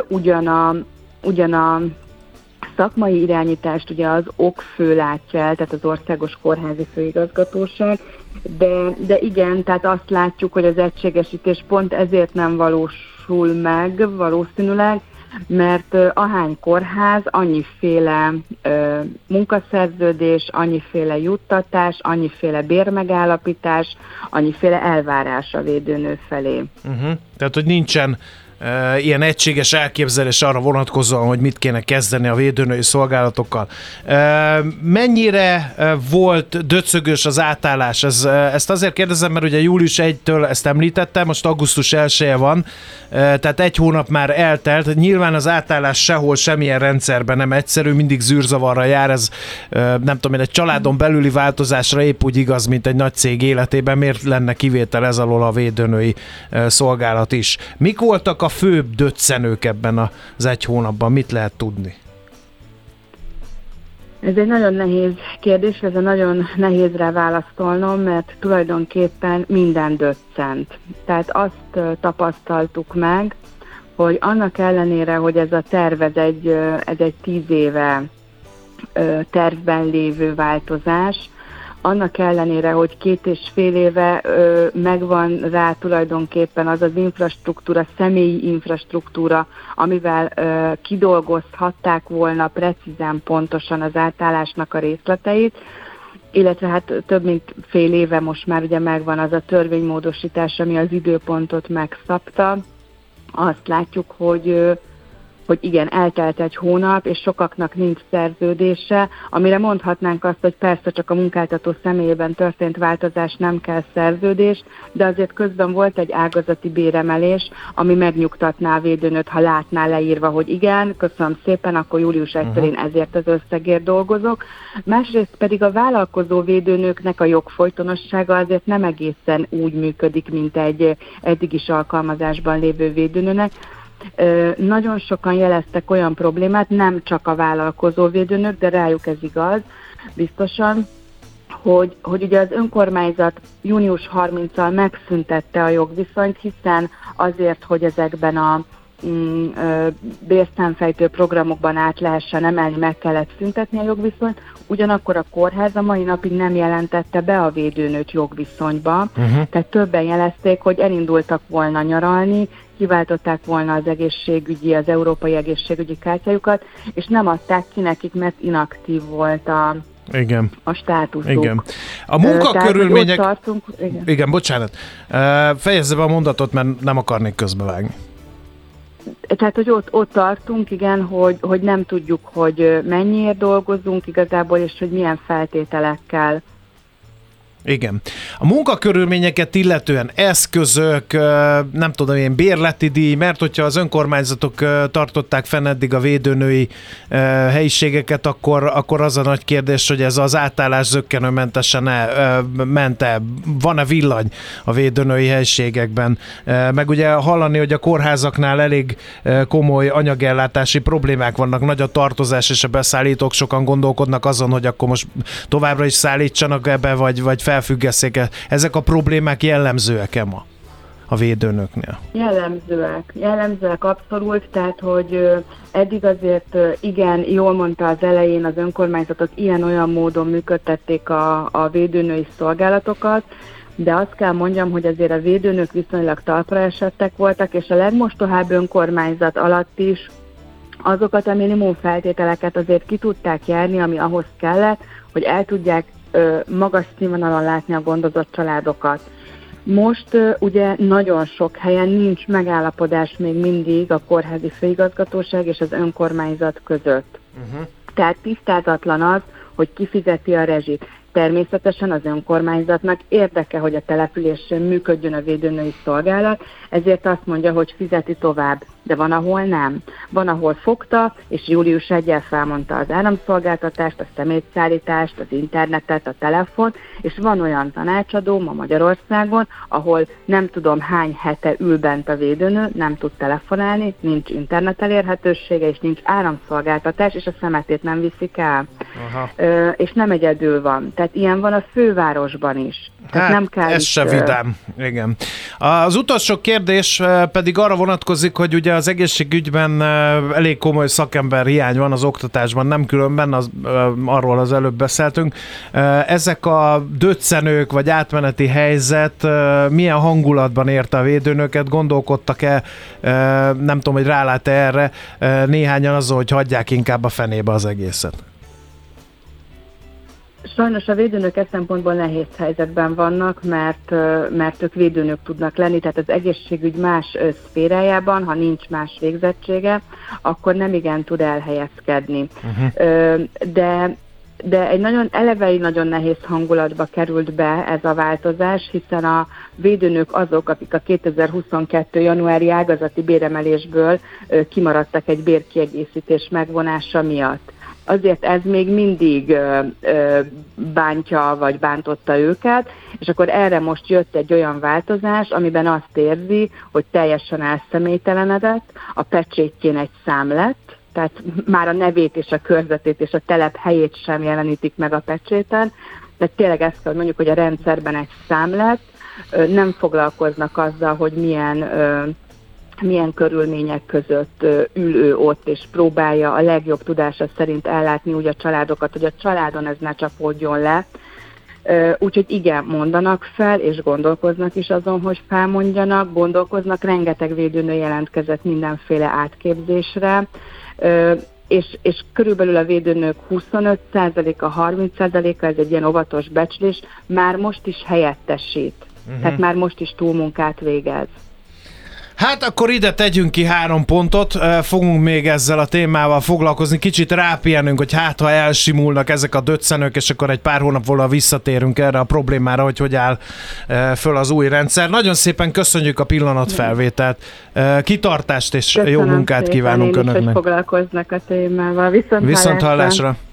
ugyan a, ugyan a szakmai irányítást ugye az okfő látja el, tehát az Országos Kórházi Főigazgatóság, de, de igen, tehát azt látjuk, hogy az egységesítés pont ezért nem valósul meg valószínűleg, mert ahány kórház, annyiféle ö, munkaszerződés, annyiféle juttatás, annyiféle bérmegállapítás, annyiféle elvárás a védőnő felé.
Uh-huh. Tehát, hogy nincsen ilyen egységes elképzelés arra vonatkozóan, hogy mit kéne kezdeni a védőnői szolgálatokkal. Mennyire volt döcögös az átállás? Ez, ezt azért kérdezem, mert ugye július 1-től ezt említettem, most augusztus 1 -e van, tehát egy hónap már eltelt. Nyilván az átállás sehol semmilyen rendszerben nem egyszerű, mindig zűrzavarra jár, ez nem tudom én, egy családon belüli változásra épp úgy igaz, mint egy nagy cég életében, miért lenne kivétel ez alól a védőnői szolgálat is. Mik voltak a főbb döccenők ebben az egy hónapban? Mit lehet tudni?
Ez egy nagyon nehéz kérdés, ez a nagyon nehéz rá válaszolnom, mert tulajdonképpen minden döccent. Tehát azt tapasztaltuk meg, hogy annak ellenére, hogy ez a terv, ez egy, ez egy tíz éve tervben lévő változás, annak ellenére, hogy két és fél éve ö, megvan rá tulajdonképpen az az infrastruktúra, személyi infrastruktúra, amivel ö, kidolgozhatták volna precízen pontosan az átállásnak a részleteit, illetve hát több mint fél éve most már ugye megvan az a törvénymódosítás, ami az időpontot megszabta. Azt látjuk, hogy hogy igen, eltelt egy hónap, és sokaknak nincs szerződése, amire mondhatnánk azt, hogy persze csak a munkáltató személyében történt változás, nem kell szerződés, de azért közben volt egy ágazati béremelés, ami megnyugtatná a védőnöt, ha látná leírva, hogy igen, köszönöm szépen, akkor július 1 uh-huh. én ezért az összegért dolgozok. Másrészt pedig a vállalkozó védőnőknek a jogfolytonossága azért nem egészen úgy működik, mint egy eddig is alkalmazásban lévő védőnőnek, nagyon sokan jeleztek olyan problémát, nem csak a vállalkozó védőnök, de rájuk ez igaz, biztosan, hogy, hogy ugye az önkormányzat június 30-al megszüntette a jogviszonyt, hiszen azért, hogy ezekben a mm, bérszámfejtő programokban át lehessen emelni, meg kellett szüntetni a jogviszonyt, ugyanakkor a kórház a mai napig nem jelentette be a védőnőt jogviszonyba, uh-huh. tehát többen jelezték, hogy elindultak volna nyaralni, kiváltották volna az egészségügyi, az európai egészségügyi kártyájukat, és nem adták ki nekik, mert inaktív volt a,
igen.
a státuszuk.
Igen. A munkakörülmények... tartunk, igen. igen, bocsánat. Fejezze be a mondatot, mert nem akarnék közbevágni.
Tehát, hogy ott, ott tartunk, igen, hogy, hogy nem tudjuk, hogy mennyiért dolgozunk igazából, és hogy milyen feltételekkel
igen. A munkakörülményeket illetően eszközök, nem tudom én, bérleti díj, mert hogyha az önkormányzatok tartották fenn eddig a védőnői helyiségeket, akkor, akkor az a nagy kérdés, hogy ez az átállás zöggenőmentesen -e, ment-e, van-e villany a védőnői helyiségekben. Meg ugye hallani, hogy a kórházaknál elég komoly anyagellátási problémák vannak, nagy a tartozás és a beszállítók sokan gondolkodnak azon, hogy akkor most továbbra is szállítsanak ebbe, vagy, vagy felfüggesszék. Ezek a problémák jellemzőek-e ma a védőnöknél?
Jellemzőek, jellemzőek abszolút, tehát hogy eddig azért igen, jól mondta az elején az önkormányzatok ilyen-olyan módon működtették a, a védőnői szolgálatokat, de azt kell mondjam, hogy azért a védőnök viszonylag talpra esettek voltak, és a legmostohább önkormányzat alatt is azokat a minimum feltételeket azért ki tudták járni, ami ahhoz kellett, hogy el tudják magas színvonalon látni a gondozott családokat. Most ugye nagyon sok helyen nincs megállapodás még mindig a kórházi főigazgatóság és az önkormányzat között. Uh-huh. Tehát tisztázatlan az, hogy kifizeti a rezsit. Természetesen az önkormányzatnak érdeke, hogy a településen működjön a védőnői szolgálat, ezért azt mondja, hogy fizeti tovább de van, ahol nem. Van, ahol fogta, és július 1 felmondta az áramszolgáltatást, a szemétszállítást, az internetet, a telefon, és van olyan tanácsadó ma Magyarországon, ahol nem tudom hány hete ül bent a védőnő, nem tud telefonálni, nincs internet elérhetősége, és nincs áramszolgáltatás, és a szemetét nem viszik el. Aha. Ö, és nem egyedül van. Tehát ilyen van a fővárosban is. Tehát
hát,
nem kell
ez
is,
se vidám. Igen. Az utolsó kérdés pedig arra vonatkozik, hogy ugye az egészségügyben elég komoly szakember hiány van az oktatásban, nem különben, az, arról az előbb beszéltünk. Ezek a döccenők vagy átmeneti helyzet milyen hangulatban érte a védőnöket? Gondolkodtak-e, nem tudom, hogy rálát-e erre néhányan azon, hogy hagyják inkább a fenébe az egészet?
Sajnos a védőnök e szempontból nehéz helyzetben vannak, mert, mert ők védőnök tudnak lenni, tehát az egészségügy más szférájában, ha nincs más végzettsége, akkor nem igen tud elhelyezkedni. Uh-huh. De de egy nagyon elevei, nagyon nehéz hangulatba került be ez a változás, hiszen a védőnök azok, akik a 2022. januári ágazati béremelésből kimaradtak egy bérkiegészítés megvonása miatt azért ez még mindig bántja vagy bántotta őket, és akkor erre most jött egy olyan változás, amiben azt érzi, hogy teljesen elszemélytelenedett, a pecsétjén egy szám lett, tehát már a nevét és a körzetét és a telep helyét sem jelenítik meg a pecséten, tehát tényleg ezt kell mondjuk, hogy a rendszerben egy szám lett, nem foglalkoznak azzal, hogy milyen milyen körülmények között ül ő ott, és próbálja a legjobb tudása szerint ellátni úgy a családokat, hogy a családon ez ne csapódjon le. Úgyhogy igen, mondanak fel, és gondolkoznak is azon, hogy felmondjanak, gondolkoznak, rengeteg védőnő jelentkezett mindenféle átképzésre, és, és körülbelül a védőnők 25%-a, 30%-a, ez egy ilyen óvatos becslés, már most is helyettesít. Uh-huh. Tehát már most is túlmunkát végez.
Hát akkor ide tegyünk ki három pontot, fogunk még ezzel a témával foglalkozni, kicsit rápihenünk, hogy hát ha elsimulnak ezek a döccenők, és akkor egy pár hónap volna visszatérünk erre a problémára, hogy hogy áll föl az új rendszer. Nagyon szépen köszönjük a pillanatfelvételt, kitartást és Köszönöm jó munkát szépen, kívánunk
én
önöknek.
Is, hogy foglalkoznak a témával. Viszont,
Viszont hallásra. hallásra.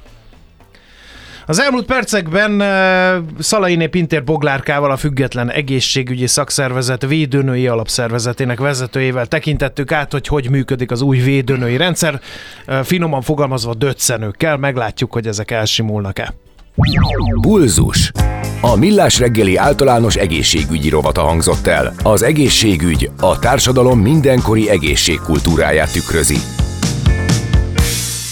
Az elmúlt percekben Szalainé Pintér Boglárkával, a Független Egészségügyi Szakszervezet védőnői alapszervezetének vezetőjével tekintettük át, hogy hogy működik az új védőnői rendszer. Finoman fogalmazva döccenőkkel, meglátjuk, hogy ezek elsimulnak-e.
Pulzus. A Millás reggeli általános egészségügyi rovata hangzott el. Az egészségügy a társadalom mindenkori egészségkultúráját tükrözi.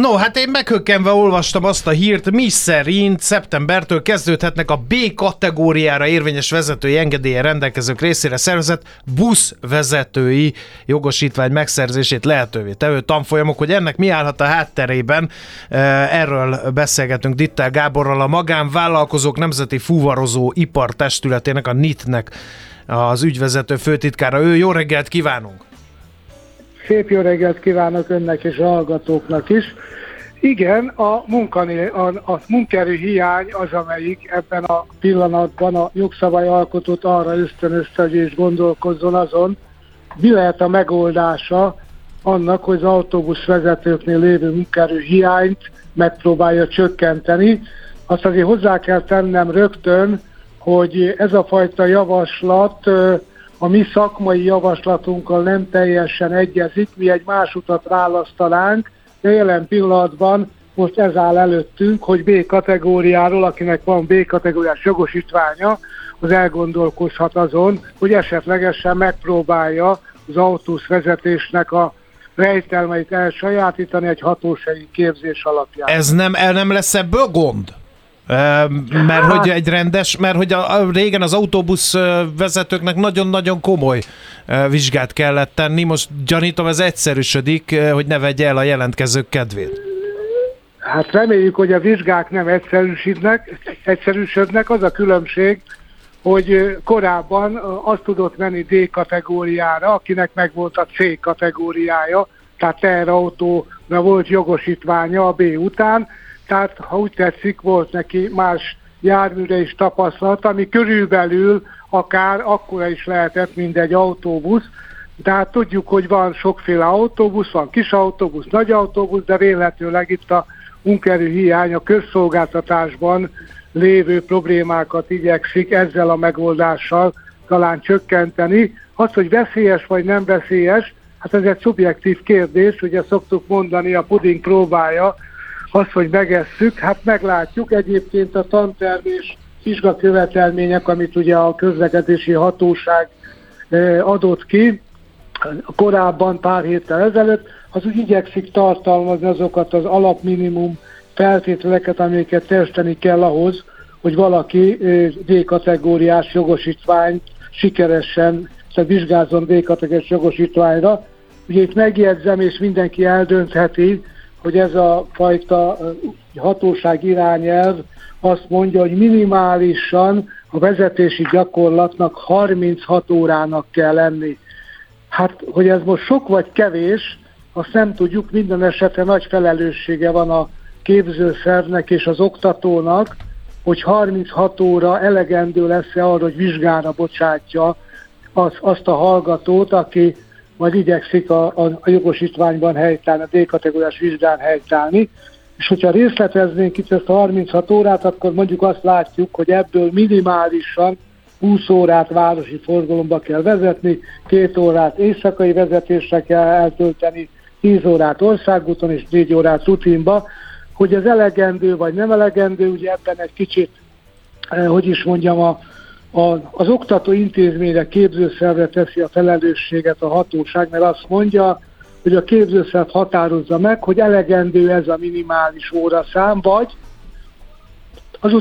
No, hát én meghökkenve olvastam azt a hírt, mi szerint szeptembertől kezdődhetnek a B kategóriára érvényes vezetői engedélye rendelkezők részére szervezett buszvezetői jogosítvány megszerzését lehetővé tevő tanfolyamok, hogy ennek mi állhat a hátterében. Eh, erről beszélgetünk Ditter Gáborral, a Magánvállalkozók Nemzeti Fuvarozó Ipartestületének, a NIT-nek az ügyvezető főtitkára. Ő jó reggelt kívánunk!
Szép jó reggelt kívánok önnek és a hallgatóknak is. Igen, a, munkané, a, a munkerő hiány az, amelyik ebben a pillanatban a jogszabály alkotót arra ösztönözte, hogy is gondolkozzon azon, mi lehet a megoldása annak, hogy az autóbusz vezetőknél lévő munkerő hiányt megpróbálja csökkenteni. Azt azért hozzá kell tennem rögtön, hogy ez a fajta javaslat a mi szakmai javaslatunkkal nem teljesen egyezik, mi egy más utat választanánk, de jelen pillanatban most ez áll előttünk, hogy B kategóriáról, akinek van B kategóriás jogosítványa, az elgondolkozhat azon, hogy esetlegesen megpróbálja az autós vezetésnek a rejtelmeit elsajátítani egy hatósági képzés alapján.
Ez nem, el nem lesz ebből gond? Mert hogy egy rendes, mert hogy a, a, régen az autóbusz vezetőknek nagyon-nagyon komoly vizsgát kellett tenni, most gyanítom ez egyszerűsödik, hogy ne vegye el a jelentkezők kedvét.
Hát reméljük, hogy a vizsgák nem egyszerűsödnek, egyszerűsödnek. Az a különbség, hogy korábban azt tudott menni D kategóriára, akinek meg volt a C kategóriája, tehát teherautóra volt jogosítványa a B után, tehát ha úgy tetszik, volt neki más járműre is tapasztalat, ami körülbelül akár akkora is lehetett, mint egy autóbusz, de hát tudjuk, hogy van sokféle autóbusz, van kis autóbusz, nagy autóbusz, de véletlenül itt a munkerő hiány a közszolgáltatásban lévő problémákat igyekszik ezzel a megoldással talán csökkenteni. Az, hogy veszélyes vagy nem veszélyes, hát ez egy szubjektív kérdés, ugye szoktuk mondani, a puding próbája, az, hogy megesszük, hát meglátjuk. Egyébként a tanterv és vizsgakövetelmények, amit ugye a közlekedési hatóság adott ki, korábban pár héttel ezelőtt, az úgy igyekszik tartalmazni azokat az alapminimum feltételeket, amiket testeni kell ahhoz, hogy valaki D-kategóriás jogosítványt sikeresen, tehát vizsgázzon D-kategóriás jogosítványra. Ugye itt megjegyzem, és mindenki eldöntheti, hogy ez a fajta hatóság irányelv azt mondja, hogy minimálisan a vezetési gyakorlatnak 36 órának kell lenni. Hát, hogy ez most sok vagy kevés, azt nem tudjuk, minden esetre nagy felelőssége van a képzőszervnek és az oktatónak, hogy 36 óra elegendő lesz-e arra, hogy vizsgára bocsátja az, azt a hallgatót, aki majd igyekszik a, a, a jogosítványban helytállni, a D-kategóriás vizsgán helytállni. És hogyha részleteznénk itt ezt a 36 órát, akkor mondjuk azt látjuk, hogy ebből minimálisan 20 órát városi forgalomba kell vezetni, két órát éjszakai vezetésre kell eltölteni, 10 órát országúton és 4 órát rutinba. Hogy ez elegendő vagy nem elegendő, ugye ebben egy kicsit, eh, hogy is mondjam, a, az oktató intézményre, képzőszervre teszi a felelősséget a hatóság, mert azt mondja, hogy a képzőszerv határozza meg, hogy elegendő ez a minimális óraszám, vagy az